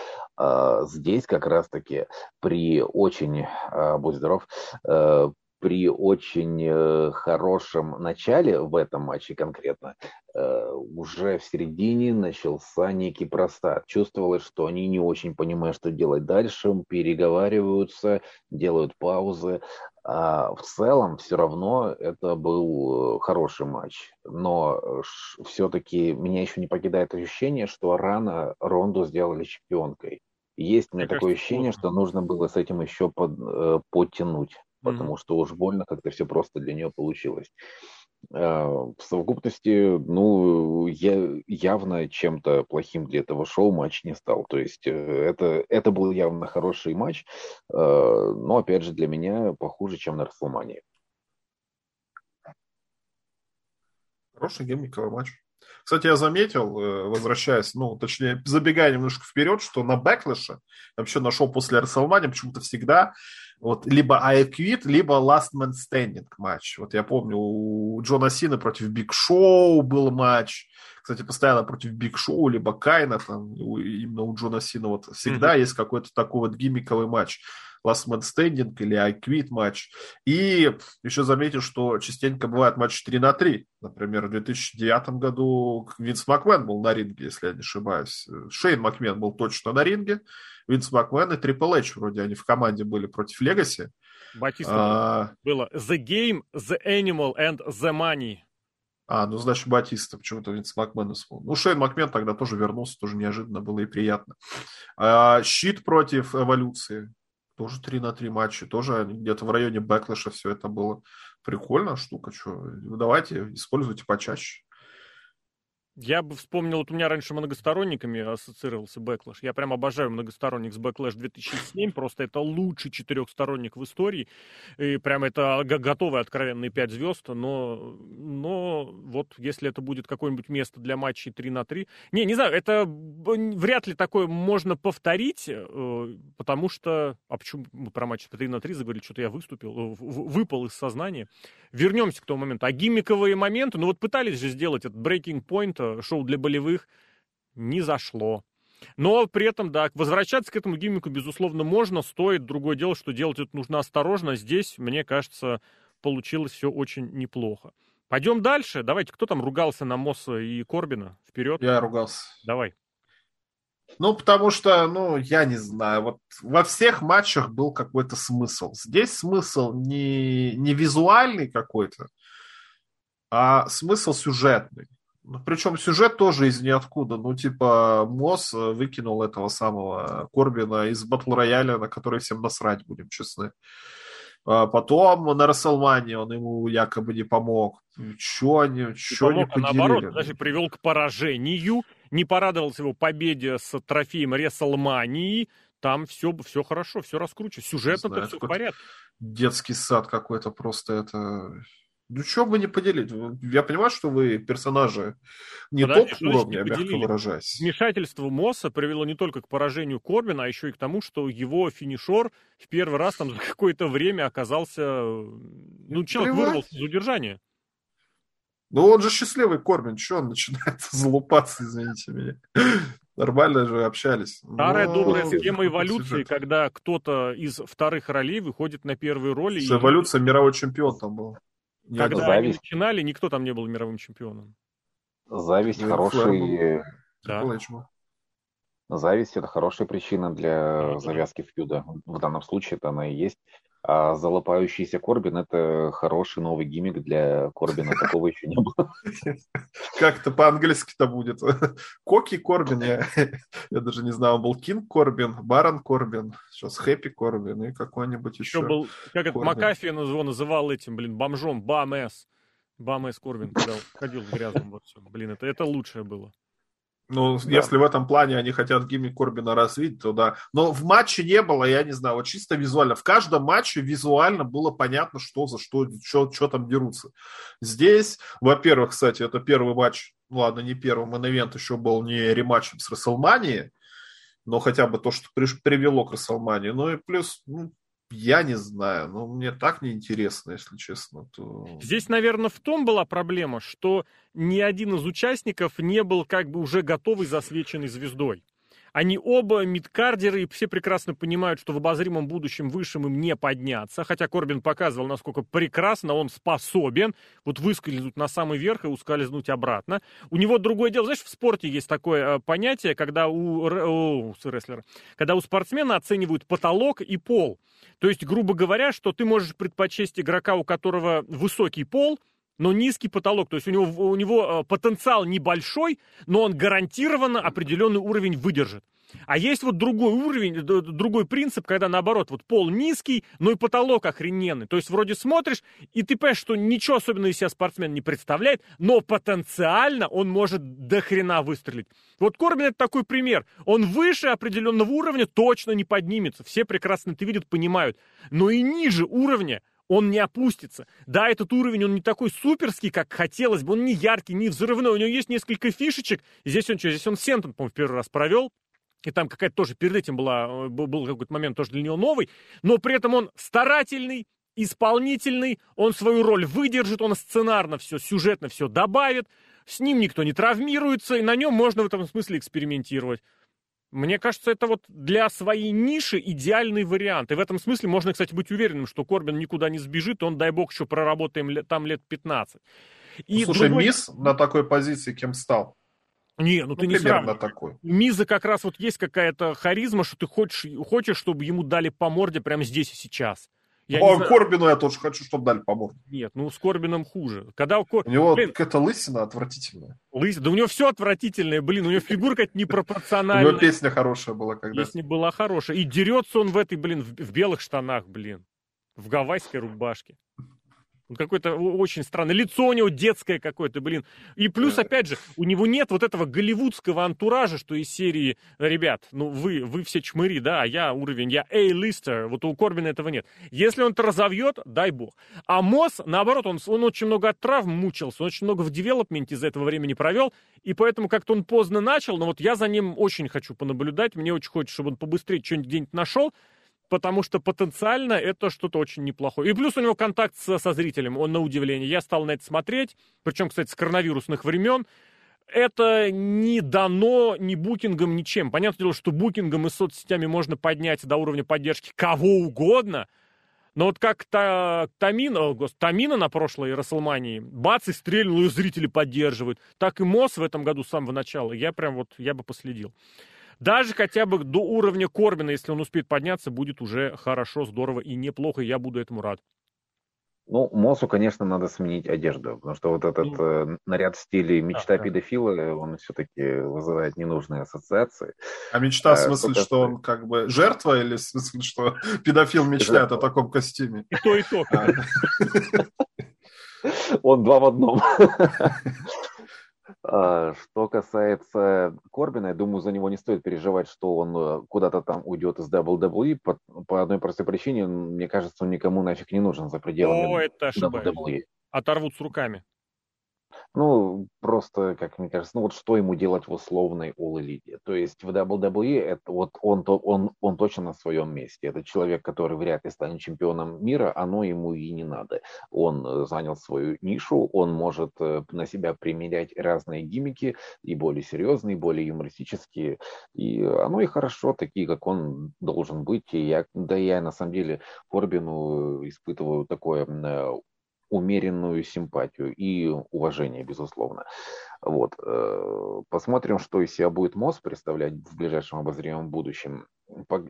Э, здесь как раз-таки при очень, э, будь здоров, э, при очень э, хорошем начале в этом матче конкретно, э, уже в середине начался некий простат. Чувствовалось, что они не очень понимают, что делать дальше, переговариваются, делают паузы. А в целом все равно это был э, хороший матч. Но все-таки меня еще не покидает ощущение, что рано Ронду сделали чемпионкой. Есть у меня такое ощущение, что нужно было с этим еще под, подтянуть потому mm-hmm. что уж больно как-то все просто для нее получилось. А, в совокупности, ну, я явно чем-то плохим для этого шоу матч не стал. То есть э, это, это был явно хороший матч, а, но, опять же, для меня похуже, чем на Расселмании. Хороший геймиковый матч. Кстати, я заметил, э, возвращаясь, ну, точнее, забегая немножко вперед, что на Backlash'е, вообще нашел после Рестлмания почему-то всегда вот либо I Quit, либо Last Man Standing матч. Вот я помню, у Джона Сины против Биг Шоу был матч. Кстати, постоянно против Биг Шоу, либо Кайна, там, именно у Джона Сины вот всегда mm-hmm. есть какой-то такой вот гиммиковый матч. Last Man Standing или I Quit матч. И еще заметил, что частенько бывает матч 3 на 3. Например, в 2009 году Винс Макмен был на ринге, если я не ошибаюсь. Шейн Макмен был точно на ринге. Винс Макмен и Трипл Эйч вроде они в команде были против Легаси. Батиста а... было The Game, The Animal and The Money. А, ну, значит, Батиста, почему-то Винс Макмен вспомнил. Ну, Шейн Макмен тогда тоже вернулся, тоже неожиданно было и приятно. А, щит против Эволюции. Тоже 3 на 3 матча. Тоже где-то в районе Backlash'а все это было. Прикольная штука. Что, давайте, используйте почаще. Я бы вспомнил, вот у меня раньше многосторонниками ассоциировался Backlash. Я прям обожаю многосторонник с Backlash 2007. Просто это лучший четырехсторонник в истории. И прям это готовый откровенный 5 звезд. Но, но вот если это будет какое-нибудь место для матчей 3 на 3... Не, не знаю, это вряд ли такое можно повторить, э, потому что... А почему мы про матч 3 на 3 заговорили? Что-то я выступил, э, выпал из сознания. Вернемся к тому моменту. А гиммиковые моменты, ну вот пытались же сделать этот breaking point шоу для болевых, не зашло. Но при этом, да, возвращаться к этому гиммику, безусловно, можно, стоит. Другое дело, что делать это нужно осторожно. Здесь, мне кажется, получилось все очень неплохо. Пойдем дальше. Давайте, кто там ругался на Мосса и Корбина? Вперед. Я ругался. Давай. Ну, потому что, ну, я не знаю, вот во всех матчах был какой-то смысл. Здесь смысл не, не визуальный какой-то, а смысл сюжетный. Ну, причем сюжет тоже из ниоткуда. Ну, типа, Мосс выкинул этого самого Корбина из батл рояля, на который всем насрать, будем честны. А потом на Расселмане он ему якобы не помог. Чего они, чё не поделили? А наоборот, даже привел к поражению, не порадовался его победе с трофеем Расселмании, там все, все хорошо, все раскручено. Сюжетно-то все в порядке. Детский сад какой-то просто это... Ну, что вы не поделить? Я понимаю, что вы персонажи не Подожди, топ уровня, не мягко выражаясь. Вмешательство Мосса привело не только к поражению Корбина, а еще и к тому, что его финишер в первый раз там за какое-то время оказался... Ну, человек Плевать. вырвался из удержания. Ну, он же счастливый Корбин, что он начинает залупаться, извините меня. Нормально же общались. Старая Но... добрая схема эволюции, когда кто-то из вторых ролей выходит на первые роли. С и... эволюция мировой чемпион там был. Когда Зависть. они начинали, никто там не был мировым чемпионом. Зависть ну, хороший... Да. Зависть это хорошая причина для завязки фьюда. В данном случае это она и есть. А залопающийся Корбин – это хороший новый гиммик для Корбина. Такого еще не было. Как это по-английски-то будет? Кинг Корбин, я, я даже не знал, был Кинг Корбин, Барон Корбин, сейчас Happy Корбин и какой-нибудь еще. Еще был, как это, Макафи его называл этим, блин, бомжом, Bum-ass. Bum-ass Корбин, когда ходил в грязном во всем. Блин, это, это лучшее было. Ну, да. если в этом плане они хотят гиммик Корбина развить, то да. Но в матче не было, я не знаю, вот чисто визуально. В каждом матче визуально было понятно, что за что, что, что там дерутся. Здесь, во-первых, кстати, это первый матч, ну ладно, не первый, мейн еще был не рематчем с Расселманией, но хотя бы то, что привело к Расселмании. Ну и плюс, ну, я не знаю, но мне так неинтересно, если честно. То... Здесь, наверное, в том была проблема, что ни один из участников не был как бы уже готовый засвеченной звездой. Они оба мидкардеры, и все прекрасно понимают, что в обозримом будущем высшим им не подняться. Хотя Корбин показывал, насколько прекрасно он способен вот выскользнуть на самый верх и ускользнуть обратно. У него другое дело. Знаешь, в спорте есть такое э, понятие, когда у, у, у рестлера, когда у спортсмена оценивают потолок и пол. То есть, грубо говоря, что ты можешь предпочесть игрока, у которого высокий пол, но низкий потолок. То есть у него, у него э, потенциал небольшой, но он гарантированно определенный уровень выдержит. А есть вот другой уровень, другой принцип, когда наоборот, вот пол низкий, но и потолок охрененный. То есть вроде смотришь, и ты понимаешь, что ничего особенного из себя спортсмен не представляет, но потенциально он может до хрена выстрелить. Вот Корбин это такой пример. Он выше определенного уровня точно не поднимется. Все прекрасно это видят, понимают. Но и ниже уровня он не опустится. Да, этот уровень, он не такой суперский, как хотелось бы, он не яркий, не взрывной, у него есть несколько фишечек. Здесь он что, здесь он Сентон, по-моему, в первый раз провел, и там какая-то тоже перед этим была, был какой-то момент тоже для него новый, но при этом он старательный, исполнительный, он свою роль выдержит, он сценарно все, сюжетно все добавит, с ним никто не травмируется, и на нем можно в этом смысле экспериментировать. Мне кажется, это вот для своей ниши идеальный вариант. И в этом смысле можно, кстати, быть уверенным, что Корбин никуда не сбежит, он, дай бог, еще проработаем там лет 15. И Слушай, другой... Мисс на такой позиции кем стал? Не, ну, ну ты не сравнивай. такой. Миза как раз вот есть какая-то харизма, что ты хочешь, хочешь, чтобы ему дали по морде прямо здесь и сейчас. Я О, Корбину я тоже хочу, чтобы дали по Нет, ну с Корбином хуже. Когда у, Кор... у него блин, какая-то лысина отвратительная. Лыс... Да у него все отвратительное, блин, у него фигурка непропорциональная. У него песня хорошая была когда Песня была хорошая. И дерется он в этой, блин, в белых штанах, блин. В гавайской рубашке. Какой-то очень странный. Лицо у него детское какое-то, блин. И плюс, опять же, у него нет вот этого голливудского антуража, что из серии, ребят, ну вы, вы все чмыри, да, а я уровень, я A-листер. Вот у Корбина этого нет. Если он это разовьет, дай бог. А Мосс, наоборот, он, он очень много от травм мучился, он очень много в девелопменте за этого времени провел, и поэтому как-то он поздно начал, но вот я за ним очень хочу понаблюдать, мне очень хочется, чтобы он побыстрее что-нибудь где-нибудь нашел, потому что потенциально это что-то очень неплохое. И плюс у него контакт со, со зрителем, он на удивление. Я стал на это смотреть, причем, кстати, с коронавирусных времен. Это не дано ни букингом, ничем. Понятное дело, что букингом и соцсетями можно поднять до уровня поддержки кого угодно, но вот как та, Тамина, о, Тамина на прошлой Расселмании, бац, и стрельнул, и зрители поддерживают. Так и Мосс в этом году с самого начала. Я прям вот, я бы последил. Даже хотя бы до уровня Корбина, если он успеет подняться, будет уже хорошо, здорово и неплохо, и я буду этому рад. Ну, Мосу, конечно, надо сменить одежду, потому что вот этот ну, э, наряд в стиле мечта да, педофила, он все-таки вызывает ненужные ассоциации. А мечта в э, смысле, а, что он как бы жертва, или в смысле, что педофил мечтает жертва. о таком костюме? И то, и то. Он два в одном. А, что касается Корбина, я думаю, за него не стоит переживать, что он э, куда-то там уйдет из WWE по, по одной простой причине. Мне кажется, он никому нафиг не нужен за пределами О, это WWE. Оторвут с руками. Ну, просто, как мне кажется, ну вот что ему делать в условной All Elite? То есть в WWE это вот он, то, он, он точно на своем месте. Это человек, который вряд ли станет чемпионом мира, оно ему и не надо. Он э, занял свою нишу, он может э, на себя примерять разные гиммики, и более серьезные, и более юмористические. И оно и хорошо, такие, как он должен быть. И я, да я на самом деле Корбину испытываю такое умеренную симпатию и уважение, безусловно. Вот. Э, посмотрим, что из себя будет МОЗ представлять в ближайшем обозримом будущем.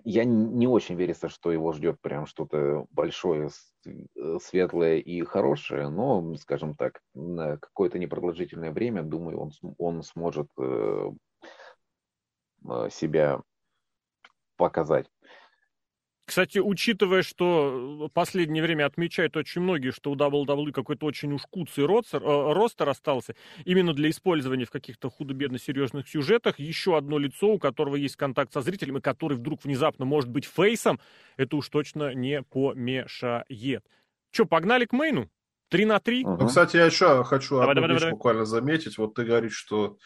Я не очень верится, что его ждет прям что-то большое, э, светлое и хорошее, но, скажем так, на какое-то непродолжительное время, думаю, он, он сможет э, себя показать. Кстати, учитывая, что в последнее время отмечают очень многие, что у WWE какой-то очень уж куцый ростер, э, ростер остался, именно для использования в каких-то худо-бедно серьезных сюжетах, еще одно лицо, у которого есть контакт со зрителями, который вдруг внезапно может быть фейсом, это уж точно не помешает. Че, погнали к мейну? Три на три? Ну, кстати, я еще хочу давай, одну давай, вещь давай. буквально заметить. Вот ты говоришь, что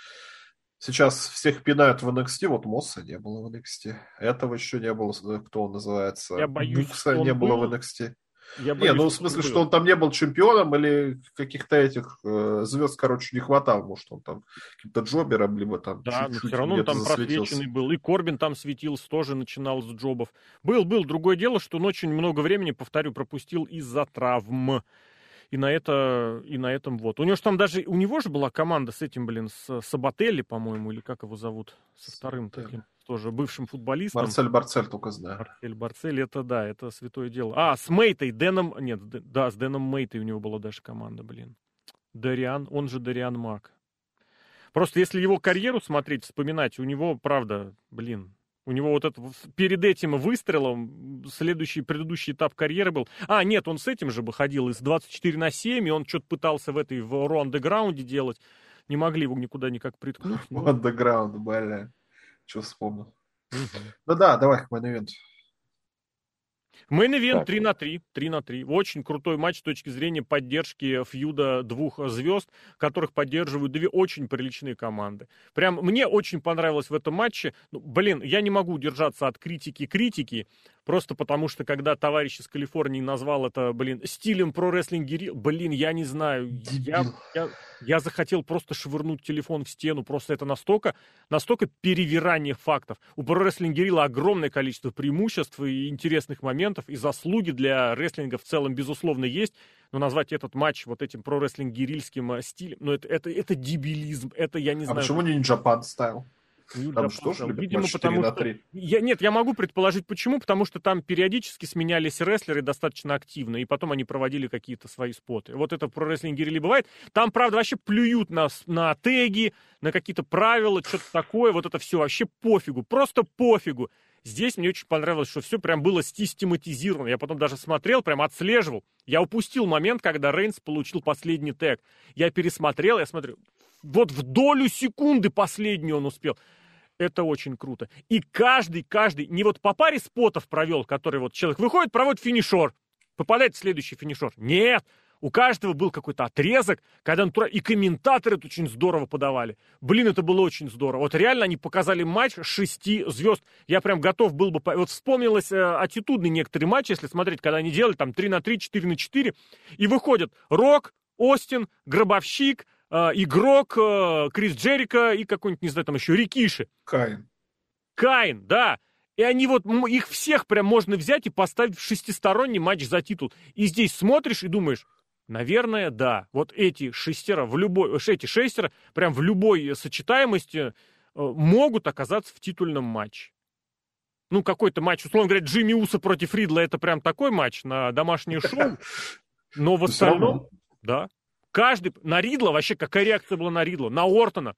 Сейчас всех пинают в NXT, вот Мосса не было в NXT. Этого еще не было, кто он называется. Я боюсь, Букса не был... было в NXT. Я боюсь, не, ну в смысле, что он там не был чемпионом или каких-то этих э, звезд, короче, не хватало. Может, он там каким-то джобером, либо там Да, но все равно он там просвеченный был. И Корбин там светился, тоже начинал с джобов. Был, был. Другое дело, что он очень много времени, повторю, пропустил из-за травм и на это, и на этом вот. У него же там даже, у него же была команда с этим, блин, с Сабателли, по-моему, или как его зовут, со вторым таким, тоже бывшим футболистом. Марсель Барцель только знаю. Марсель Барцель, это да, это святое дело. А, с Мейтой, Дэном, нет, да, с Дэном Мейтой у него была даже команда, блин. Дариан, он же Дариан Мак. Просто если его карьеру смотреть, вспоминать, у него, правда, блин, у него вот это перед этим выстрелом следующий, предыдущий этап карьеры был. А, нет, он с этим же бы ходил из 24 на 7, и он что-то пытался в этой в Raw Underground делать. Не могли его никуда никак приткнуть. Underground, бля. Что вспомнил. Ну да, давай мейн Мейн ивент 3 на 3, 3 на 3. Очень крутой матч с точки зрения поддержки фьюда двух звезд, которых поддерживают две очень приличные команды. Прям мне очень понравилось в этом матче. Ну, блин, я не могу удержаться от критики критики, просто потому что когда товарищ из Калифорнии назвал это, блин, стилем про рестлинг блин, я не знаю, я, я, я захотел просто швырнуть телефон в стену, просто это настолько, настолько перевирание фактов. У про рестлинг огромное количество преимуществ и интересных моментов, и заслуги для рестлинга в целом, безусловно, есть, но назвать этот матч вот этим про рестлинг э, стилем, ну это, это, это дебилизм, это я не а знаю. А почему не Japan ставил? Там что же, Видимо, потому что... Я, нет, я могу предположить, почему. Потому что там периодически сменялись рестлеры достаточно активно, и потом они проводили какие-то свои споты. Вот это про рестлинг релли бывает. Там, правда, вообще плюют на, на теги, на какие-то правила, что-то такое. Вот это все вообще пофигу, просто пофигу. Здесь мне очень понравилось, что все прям было систематизировано. Я потом даже смотрел, прям отслеживал. Я упустил момент, когда Рейнс получил последний тег. Я пересмотрел, я смотрю, вот в долю секунды последний он успел. Это очень круто. И каждый, каждый, не вот по паре спотов провел, который вот человек выходит, проводит финишор, попадает в следующий финишор. Нет, у каждого был какой-то отрезок, когда он... И комментаторы это очень здорово подавали. Блин, это было очень здорово. Вот реально они показали матч шести звезд. Я прям готов был бы... Вот вспомнилось э, аттитудный некоторые матчи, если смотреть, когда они делали там 3 на 3, 4 на 4. И выходят Рок, Остин, Гробовщик, э, игрок э, Крис Джерика и какой-нибудь, не знаю, там еще Рикиши. Каин. Каин, да. И они вот, их всех прям можно взять и поставить в шестисторонний матч за титул. И здесь смотришь и думаешь, наверное, да. Вот эти шестеро, в любой, эти шестеро, прям в любой сочетаемости э, могут оказаться в титульном матче. Ну, какой-то матч, условно говоря, Джимми Уса против Ридла, это прям такой матч на домашнее шоу. Но в остальном, да. Каждый, на Ридла, вообще какая реакция была на Ридла, на Ортона.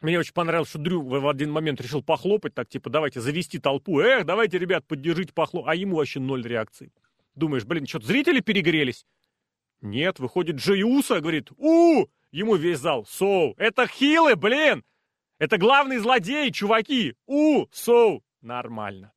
Мне очень понравилось, что Дрю в один момент решил похлопать, так типа, давайте завести толпу. Эх, давайте, ребят, поддержите похлоп. А ему вообще ноль реакции. Думаешь, блин, что-то зрители перегрелись? Нет, выходит Джей Уса, говорит, у, Ему весь зал. Соу. Это хилы, блин! Это главный злодей, чуваки! У, соу. Нормально.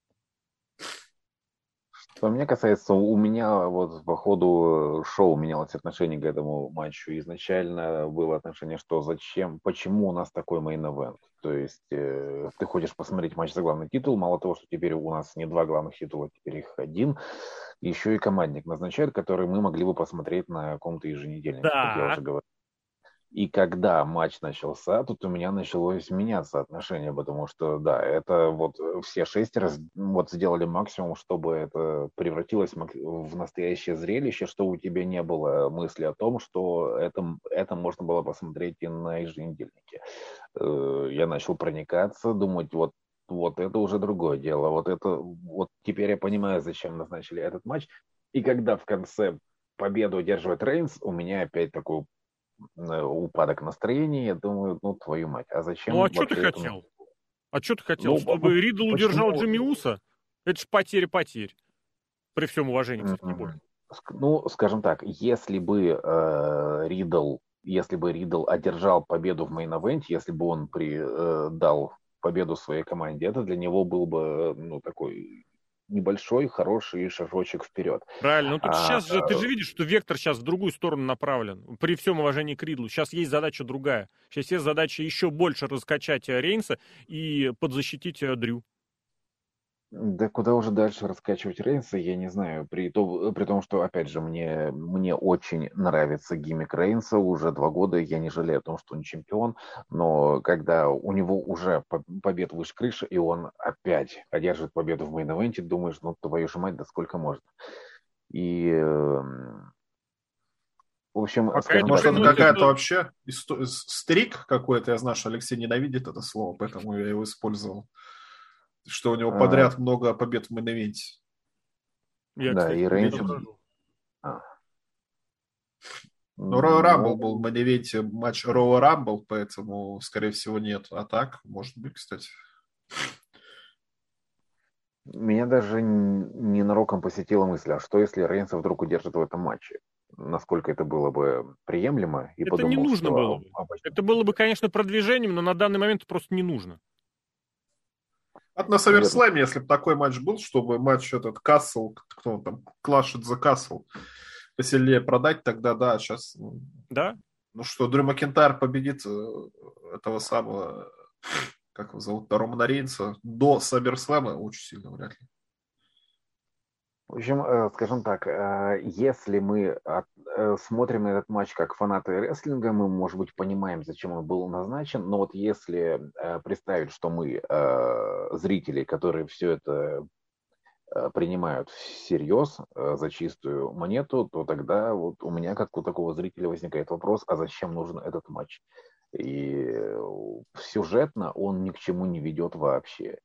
Что мне касается, у меня вот по ходу шоу менялось отношение к этому матчу. Изначально было отношение, что зачем, почему у нас такой мейн-эвент. То есть э, ты хочешь посмотреть матч за главный титул, мало того, что теперь у нас не два главных титула, теперь их один, еще и командник назначают, который мы могли бы посмотреть на каком-то еженедельнике, да. как я уже говорил. И когда матч начался, тут у меня началось меняться отношение, потому что, да, это вот все шестеро вот сделали максимум, чтобы это превратилось в настоящее зрелище, что у тебя не было мысли о том, что это, это можно было посмотреть и на еженедельнике. Э, я начал проникаться, думать, вот вот это уже другое дело. Вот это, вот теперь я понимаю, зачем назначили этот матч. И когда в конце победу одерживает Рейнс, у меня опять такой упадок настроения, я думаю, ну, твою мать, а зачем? Ну, а что ты хотел? А что ты хотел? Ну, Чтобы ну, Ридл удержал Джимми Уса? Это же потеря потерь. При всем уважении, кстати, не более. Ну, скажем так, если бы э, Ридл, если бы Ридл одержал победу в мейн-эвенте, если бы он при, э, дал победу своей команде, это для него был бы, ну, такой небольшой, хороший шажочек вперед. Правильно. Ну тут а, сейчас же, ты же видишь, что вектор сейчас в другую сторону направлен. При всем уважении к Ридлу. Сейчас есть задача другая. Сейчас есть задача еще больше раскачать Рейнса и подзащитить э, Дрю. Да куда уже дальше раскачивать Рейнса, я не знаю. При, то, при том, что, опять же, мне, мне очень нравится гиммик Рейнса. Уже два года я не жалею о том, что он чемпион. Но когда у него уже побед выше крыши, и он опять одержит победу в мейн-эвенте, думаешь, ну твою же мать, да сколько можно. И эм, в общем, Пока может, это какая-то вообще streak какой-то, я знаю, что Алексей ненавидит это слово, поэтому я его использовал что у него а... подряд много побед в main я, да, кстати, и Рейнс... А. Ну, Royal Rumble был в main матч Royal Rumble, поэтому, скорее всего, нет. А так, может быть, кстати. Меня даже ненароком посетила мысль, а что если Рейнс вдруг удержит в этом матче? Насколько это было бы приемлемо? И это подумал, не нужно что... было бы. Это было бы, конечно, продвижением, но на данный момент просто не нужно. От на Саверслэме, если бы такой матч был, чтобы матч этот Кассел, кто он там, клашит за Кассел, посильнее продать, тогда да, сейчас... Ну, да? Ну что, Дрю Макентайр победит э, этого самого, как его зовут, Романа Рейнса до Саверслэма очень сильно вряд ли. В общем, э, скажем так, э, если мы э, смотрим на этот матч как фанаты рестлинга, мы, может быть, понимаем, зачем он был назначен, но вот если представить, что мы зрители, которые все это принимают всерьез за чистую монету, то тогда вот у меня, как у такого зрителя, возникает вопрос, а зачем нужен этот матч? И сюжетно он ни к чему не ведет вообще.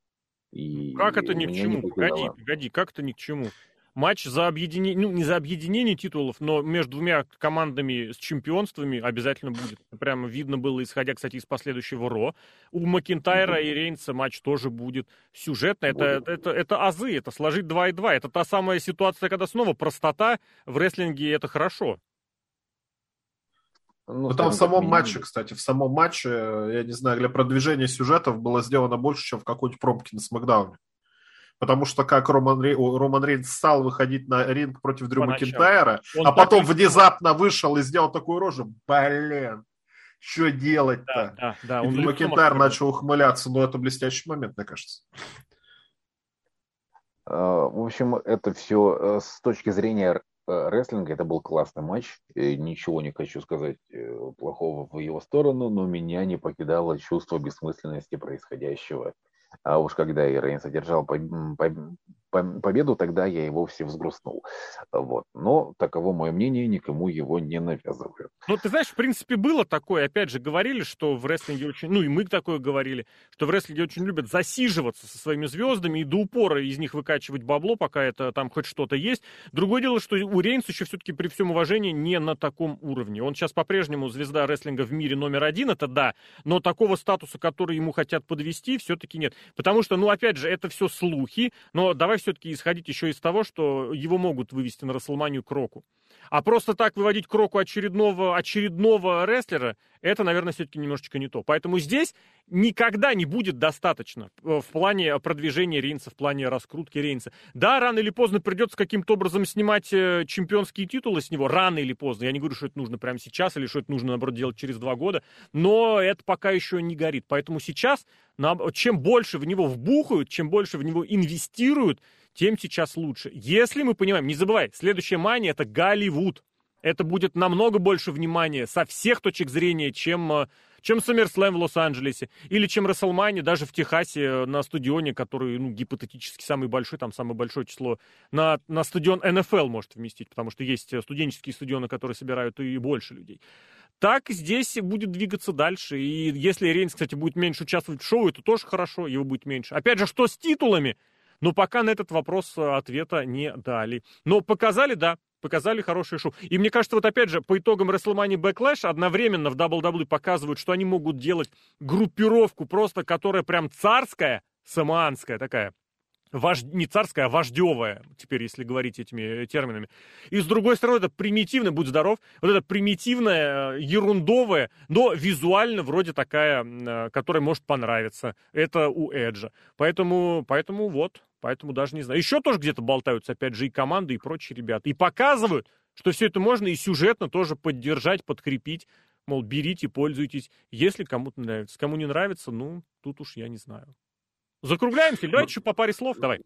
И как это ни к чему? Погоди, погоди, как это ни к чему? Матч за объединение, ну, не за объединение титулов, но между двумя командами с чемпионствами обязательно будет. Прямо видно было, исходя, кстати, из последующего Ро. У Макинтайра mm-hmm. и Рейнса матч тоже будет. Сюжетно, это, это, это, это азы, это сложить 2 и 2. Это та самая ситуация, когда снова простота в рестлинге, это хорошо. Ну, ну там в самом матче, кстати, в самом матче, я не знаю, для продвижения сюжетов было сделано больше, чем в какой-нибудь промке на Смакдауне. Потому что как Роман, Рей, Роман Рейнс стал выходить на ринг против Дрю Макинтайра, а потом внезапно вышел и сделал такую рожу. Блин, что делать-то? Да, да, да. И Дрю Макинтайр начал ухмыляться. Ну, это блестящий момент, мне кажется. А, в общем, это все э, с точки зрения э, рестлинга, это был классный матч. Ничего не хочу сказать э, плохого в его сторону, но меня не покидало чувство бессмысленности происходящего. А уж когда и Рейнс одержал победу, тогда я и вовсе взгрустнул. Вот. Но таково мое мнение, никому его не навязываю. Ну, ты знаешь, в принципе, было такое. Опять же, говорили, что в рестлинге очень... Ну, и мы такое говорили, что в рестлинге очень любят засиживаться со своими звездами и до упора из них выкачивать бабло, пока это там хоть что-то есть. Другое дело, что у Рейнса еще все-таки при всем уважении не на таком уровне. Он сейчас по-прежнему звезда рестлинга в мире номер один, это да, но такого статуса, который ему хотят подвести, все-таки нет. Потому что, ну, опять же, это все слухи, но давай все-таки исходить еще из того, что его могут вывести на Расселманию к Року. А просто так выводить к Року очередного, очередного рестлера, это, наверное, все-таки немножечко не то. Поэтому здесь никогда не будет достаточно э, в плане продвижения Рейнса, в плане раскрутки Рейнса. Да, рано или поздно придется каким-то образом снимать э, чемпионские титулы с него, рано или поздно. Я не говорю, что это нужно прямо сейчас или что это нужно, наоборот, делать через два года, но это пока еще не горит. Поэтому сейчас, чем больше в него вбухают, чем больше в него инвестируют, тем сейчас лучше. Если мы понимаем, не забывай, следующая мания это Голливуд. Это будет намного больше внимания со всех точек зрения, чем, э, чем SummerSlam в Лос-Анджелесе или чем WrestleMania даже в Техасе э, на стадионе, который, ну, гипотетически самый большой, там самое большое число, на, на стадион НФЛ может вместить, потому что есть э, студенческие стадионы, которые собирают и больше людей. Так здесь будет двигаться дальше. И если Рейнс, кстати, будет меньше участвовать в шоу, это тоже хорошо, его будет меньше. Опять же, что с титулами? Но пока на этот вопрос ответа не дали. Но показали, да, показали хорошее шоу. И мне кажется, вот опять же, по итогам WrestleMania Backlash одновременно в WWE показывают, что они могут делать группировку просто, которая прям царская, самоанская такая. Вож... не царская, а вождевая, теперь, если говорить этими э, терминами. И с другой стороны, это примитивная, будь здоров, вот это примитивная, э, ерундовая, но визуально вроде такая, которая может понравиться. Это у Эджа. Поэтому, поэтому вот, Поэтому даже не знаю. Еще тоже где-то болтаются, опять же, и команды, и прочие ребята. И показывают, что все это можно и сюжетно тоже поддержать, подкрепить. Мол, берите, пользуйтесь, если кому-то нравится. Кому не нравится, ну, тут уж я не знаю. Закругляемся. Давайте ну, еще по паре слов. Давай.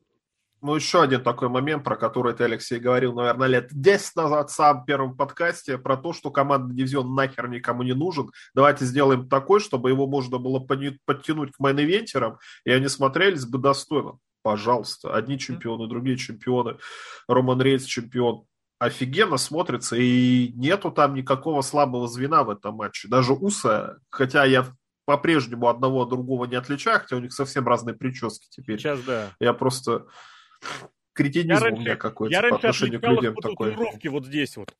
Ну, еще один такой момент, про который ты, Алексей, говорил, наверное, лет 10 назад в самом первом подкасте, про то, что командный дивизион нахер никому не нужен. Давайте сделаем такой, чтобы его можно было подтянуть к мейн-ивентерам, и они смотрелись бы достойно пожалуйста. Одни чемпионы, другие чемпионы. Роман Рейнс чемпион. Офигенно смотрится, и нету там никакого слабого звена в этом матче. Даже Уса, хотя я по-прежнему одного от другого не отличаю, хотя у них совсем разные прически теперь. Сейчас, да. Я просто... Кретинизм я у меня какой-то по отношению к людям такой. вот здесь вот.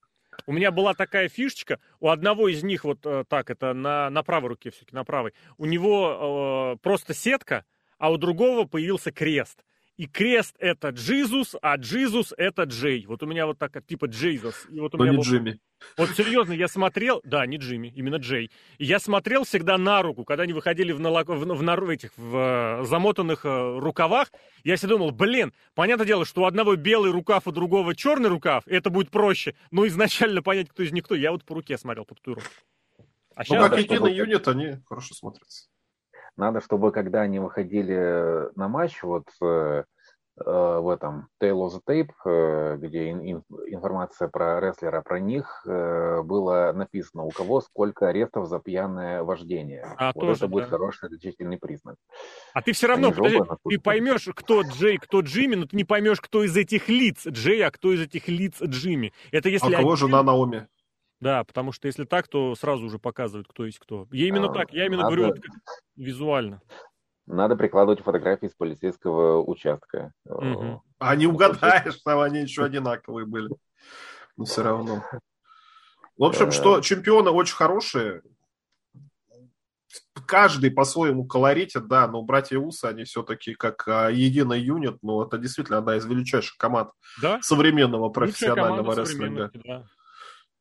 У меня была такая фишечка, у одного из них, вот э, так, это на, на правой руке все-таки, на правой, у него э, просто сетка, а у другого появился крест. И крест это Джизус, а Джизус это Джей. Вот у меня вот так, типа Джейзус. И вот у Но меня не был... Джимми. Вот серьезно, я смотрел, да, не Джимми, именно Джей. Я смотрел всегда на руку, когда они выходили в, налак... в, в, в этих в, в замотанных э, рукавах. Я себе думал, блин, понятное дело, что у одного белый рукав, у другого черный рукав, это будет проще. Но изначально понять, кто из них кто, я вот по руке смотрел по татуировке. А ну, сейчас, как единый юнит, они хорошо смотрятся. Надо, чтобы когда они выходили на матч, вот э, э в этом Tale of the Tape, э, где ин, информация про рестлера, про них, э, было написано, у кого сколько арестов за пьяное вождение. А, вот тоже, это будет да. хороший отличительный признак. А ты все равно, подожди, ты поймешь, кто Джей, кто Джимми, но ты не поймешь, кто из этих лиц Джей, а кто из этих лиц Джимми. Это если а у кого один... жена Наоми? Да, потому что если так, то сразу уже показывают, кто есть кто. Я именно а, так, я именно надо, говорю вот, визуально. Надо прикладывать фотографии с полицейского участка. Угу. А не угадаешь, там они еще одинаковые были. Но все равно. В общем, что э. чемпионы очень хорошие. Каждый по-своему колоритит, да, но братья Усы, они все-таки как а, единый юнит, ну, это действительно одна из величайших команд да? современного профессионального рестлинга. Да.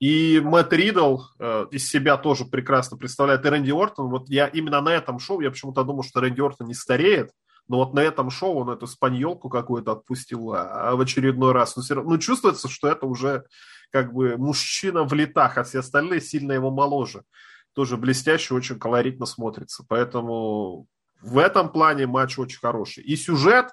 И Мэтт Ридл э, из себя тоже прекрасно представляет. И Рэнди Ортон, вот я именно на этом шоу, я почему-то думал, что Рэнди Ортон не стареет, но вот на этом шоу он эту спаньолку какую-то отпустил а, а в очередной раз. Но все равно, ну, чувствуется, что это уже как бы мужчина в летах, а все остальные сильно его моложе. Тоже блестяще, очень колоритно смотрится. Поэтому в этом плане матч очень хороший. И сюжет,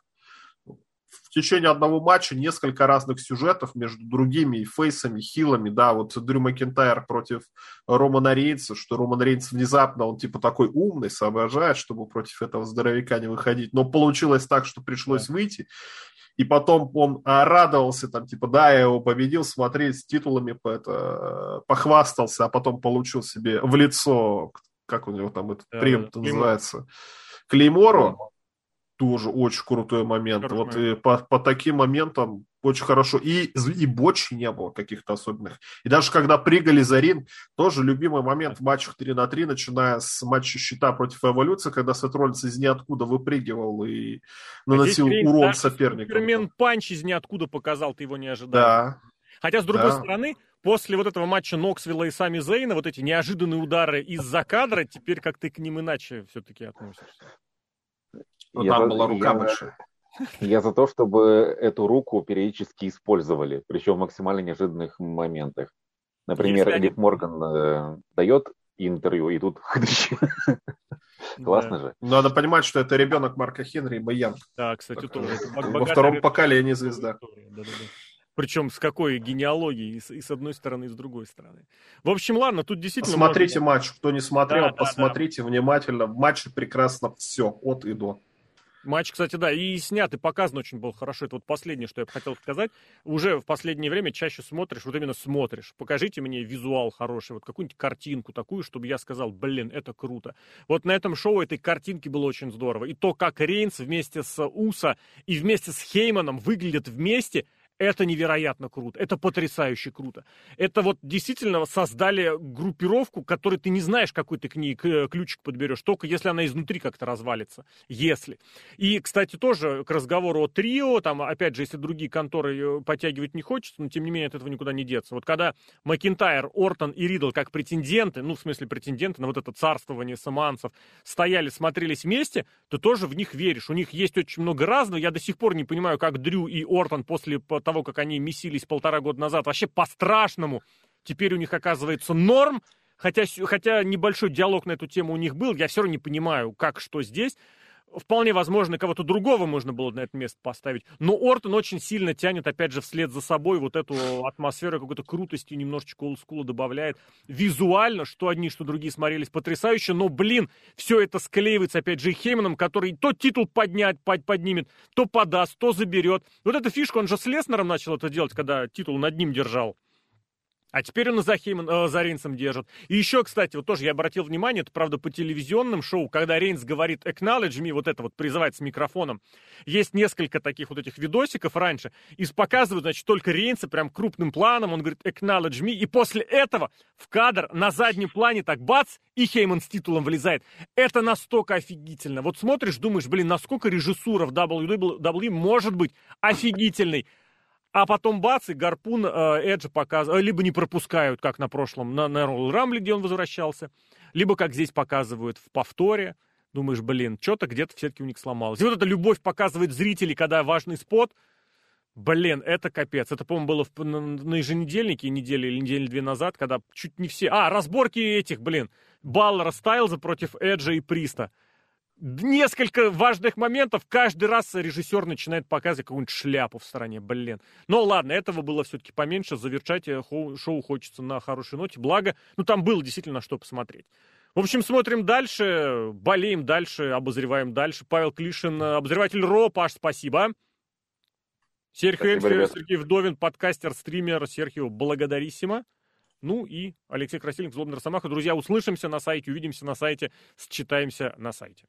в течение одного матча несколько разных сюжетов между другими и фейсами, хилами, да, вот Дрю Макентайр против Романа Рейнса, что Роман Рейнс внезапно, он типа такой умный, соображает, чтобы против этого здоровяка не выходить, но получилось так, что пришлось да. выйти, и потом он радовался, там, типа, да, я его победил, смотри, с титулами это, похвастался, а потом получил себе в лицо, как у него там этот прием называется, Клеймору, тоже очень крутой момент. Хороший вот и по, по таким моментам очень хорошо. И, и бочи не было каких-то особенных. И даже когда прыгали за ринг, тоже любимый момент в матчах 3 на 3, начиная с матча щита против эволюции, когда Сет Роллинс из ниоткуда выпрыгивал и наносил а урон сопернику. Супермен панч из ниоткуда показал, ты его не ожидал. Да. Хотя, с другой да. стороны, после вот этого матча Ноксвилла и Сами Зейна, вот эти неожиданные удары из-за кадра, теперь как ты к ним иначе все-таки относишься? Ну, там была рука я, большая. Я за то, чтобы эту руку периодически использовали, причем в максимально неожиданных моментах. Например, Если Эдик они... Морган э, дает интервью, и тут Классно же. Надо понимать, что это ребенок Марка Хенри и Баян. Да, кстати, тоже. Во втором поколении звезда. Причем с какой генеалогией, и с, и с одной стороны, и с другой стороны. В общем, ладно, тут действительно... Посмотрите можно... матч, кто не смотрел, да, посмотрите да, да. внимательно. В матче прекрасно все, от и до. Матч, кстати, да, и снят, и показан очень был хорошо. Это вот последнее, что я хотел сказать. Уже в последнее время чаще смотришь, вот именно смотришь. Покажите мне визуал хороший, вот какую-нибудь картинку такую, чтобы я сказал, блин, это круто. Вот на этом шоу этой картинки было очень здорово. И то, как Рейнс вместе с Уса и вместе с Хейманом выглядят вместе – это невероятно круто, это потрясающе круто. Это вот действительно создали группировку, которой ты не знаешь, какой ты к ней ключик подберешь, только если она изнутри как-то развалится. Если. И, кстати, тоже к разговору о трио, там, опять же, если другие конторы э, подтягивать не хочется, но тем не менее от этого никуда не деться. Вот когда Макинтайр, Ортон и Ридл как претенденты, ну, в смысле претенденты на вот это царствование саманцев, стояли, смотрелись вместе, то тоже в них веришь. У них есть очень много разного. Я до сих пор не понимаю, как Дрю и Ортон после того, как они месились полтора года назад, вообще по-страшному. Теперь у них оказывается норм, хотя, хотя небольшой диалог на эту тему у них был, я все равно не понимаю, как, что здесь. Вполне возможно, кого-то другого можно было на это место поставить. Но Ортон очень сильно тянет, опять же, вслед за собой вот эту атмосферу какой-то крутости, немножечко олдскула добавляет. Визуально, что одни, что другие смотрелись потрясающе, но, блин, все это склеивается, опять же, Хейманом, который то титул поднять, под, поднимет, то подаст, то заберет. Вот эта фишка, он же с Леснером начал это делать, когда титул над ним держал. А теперь он Хейман, э, за Рейнсом держит. И еще, кстати, вот тоже я обратил внимание, это, правда, по телевизионным шоу, когда Рейнс говорит «acknowledge me», вот это вот призывает с микрофоном, есть несколько таких вот этих видосиков раньше, и показывают, значит, только Рейнса прям крупным планом, он говорит «acknowledge me», и после этого в кадр на заднем плане так бац, и Хейман с титулом влезает. Это настолько офигительно. Вот смотришь, думаешь, блин, насколько режиссура в WWE может быть офигительной. А потом бац, и гарпун э, Эджа показывают, э, либо не пропускают, как на прошлом, на, на Royal Rumble, где он возвращался, либо как здесь показывают в повторе. Думаешь, блин, что-то где-то все-таки у них сломалось. И вот эта любовь показывает зрители, когда важный спот. Блин, это капец. Это, по-моему, было в, на, на еженедельнике, недели или недели две назад, когда чуть не все... А, разборки этих, блин. Баллера Стайлза против Эджа и Приста несколько важных моментов. Каждый раз режиссер начинает показывать какую-нибудь шляпу в стороне. Блин. Но ладно, этого было все-таки поменьше. Завершать э, шоу хочется на хорошей ноте. Благо, ну там было действительно что посмотреть. В общем, смотрим дальше, болеем дальше, обозреваем дальше. Павел Клишин, э, обозреватель РО. Паш, спасибо. Серхио Эльфи, Сергей Вдовин, подкастер, стример. Серхио, благодариссимо. Ну и Алексей Красильник, Злобный Росомаха. Друзья, услышимся на сайте, увидимся на сайте, считаемся на сайте.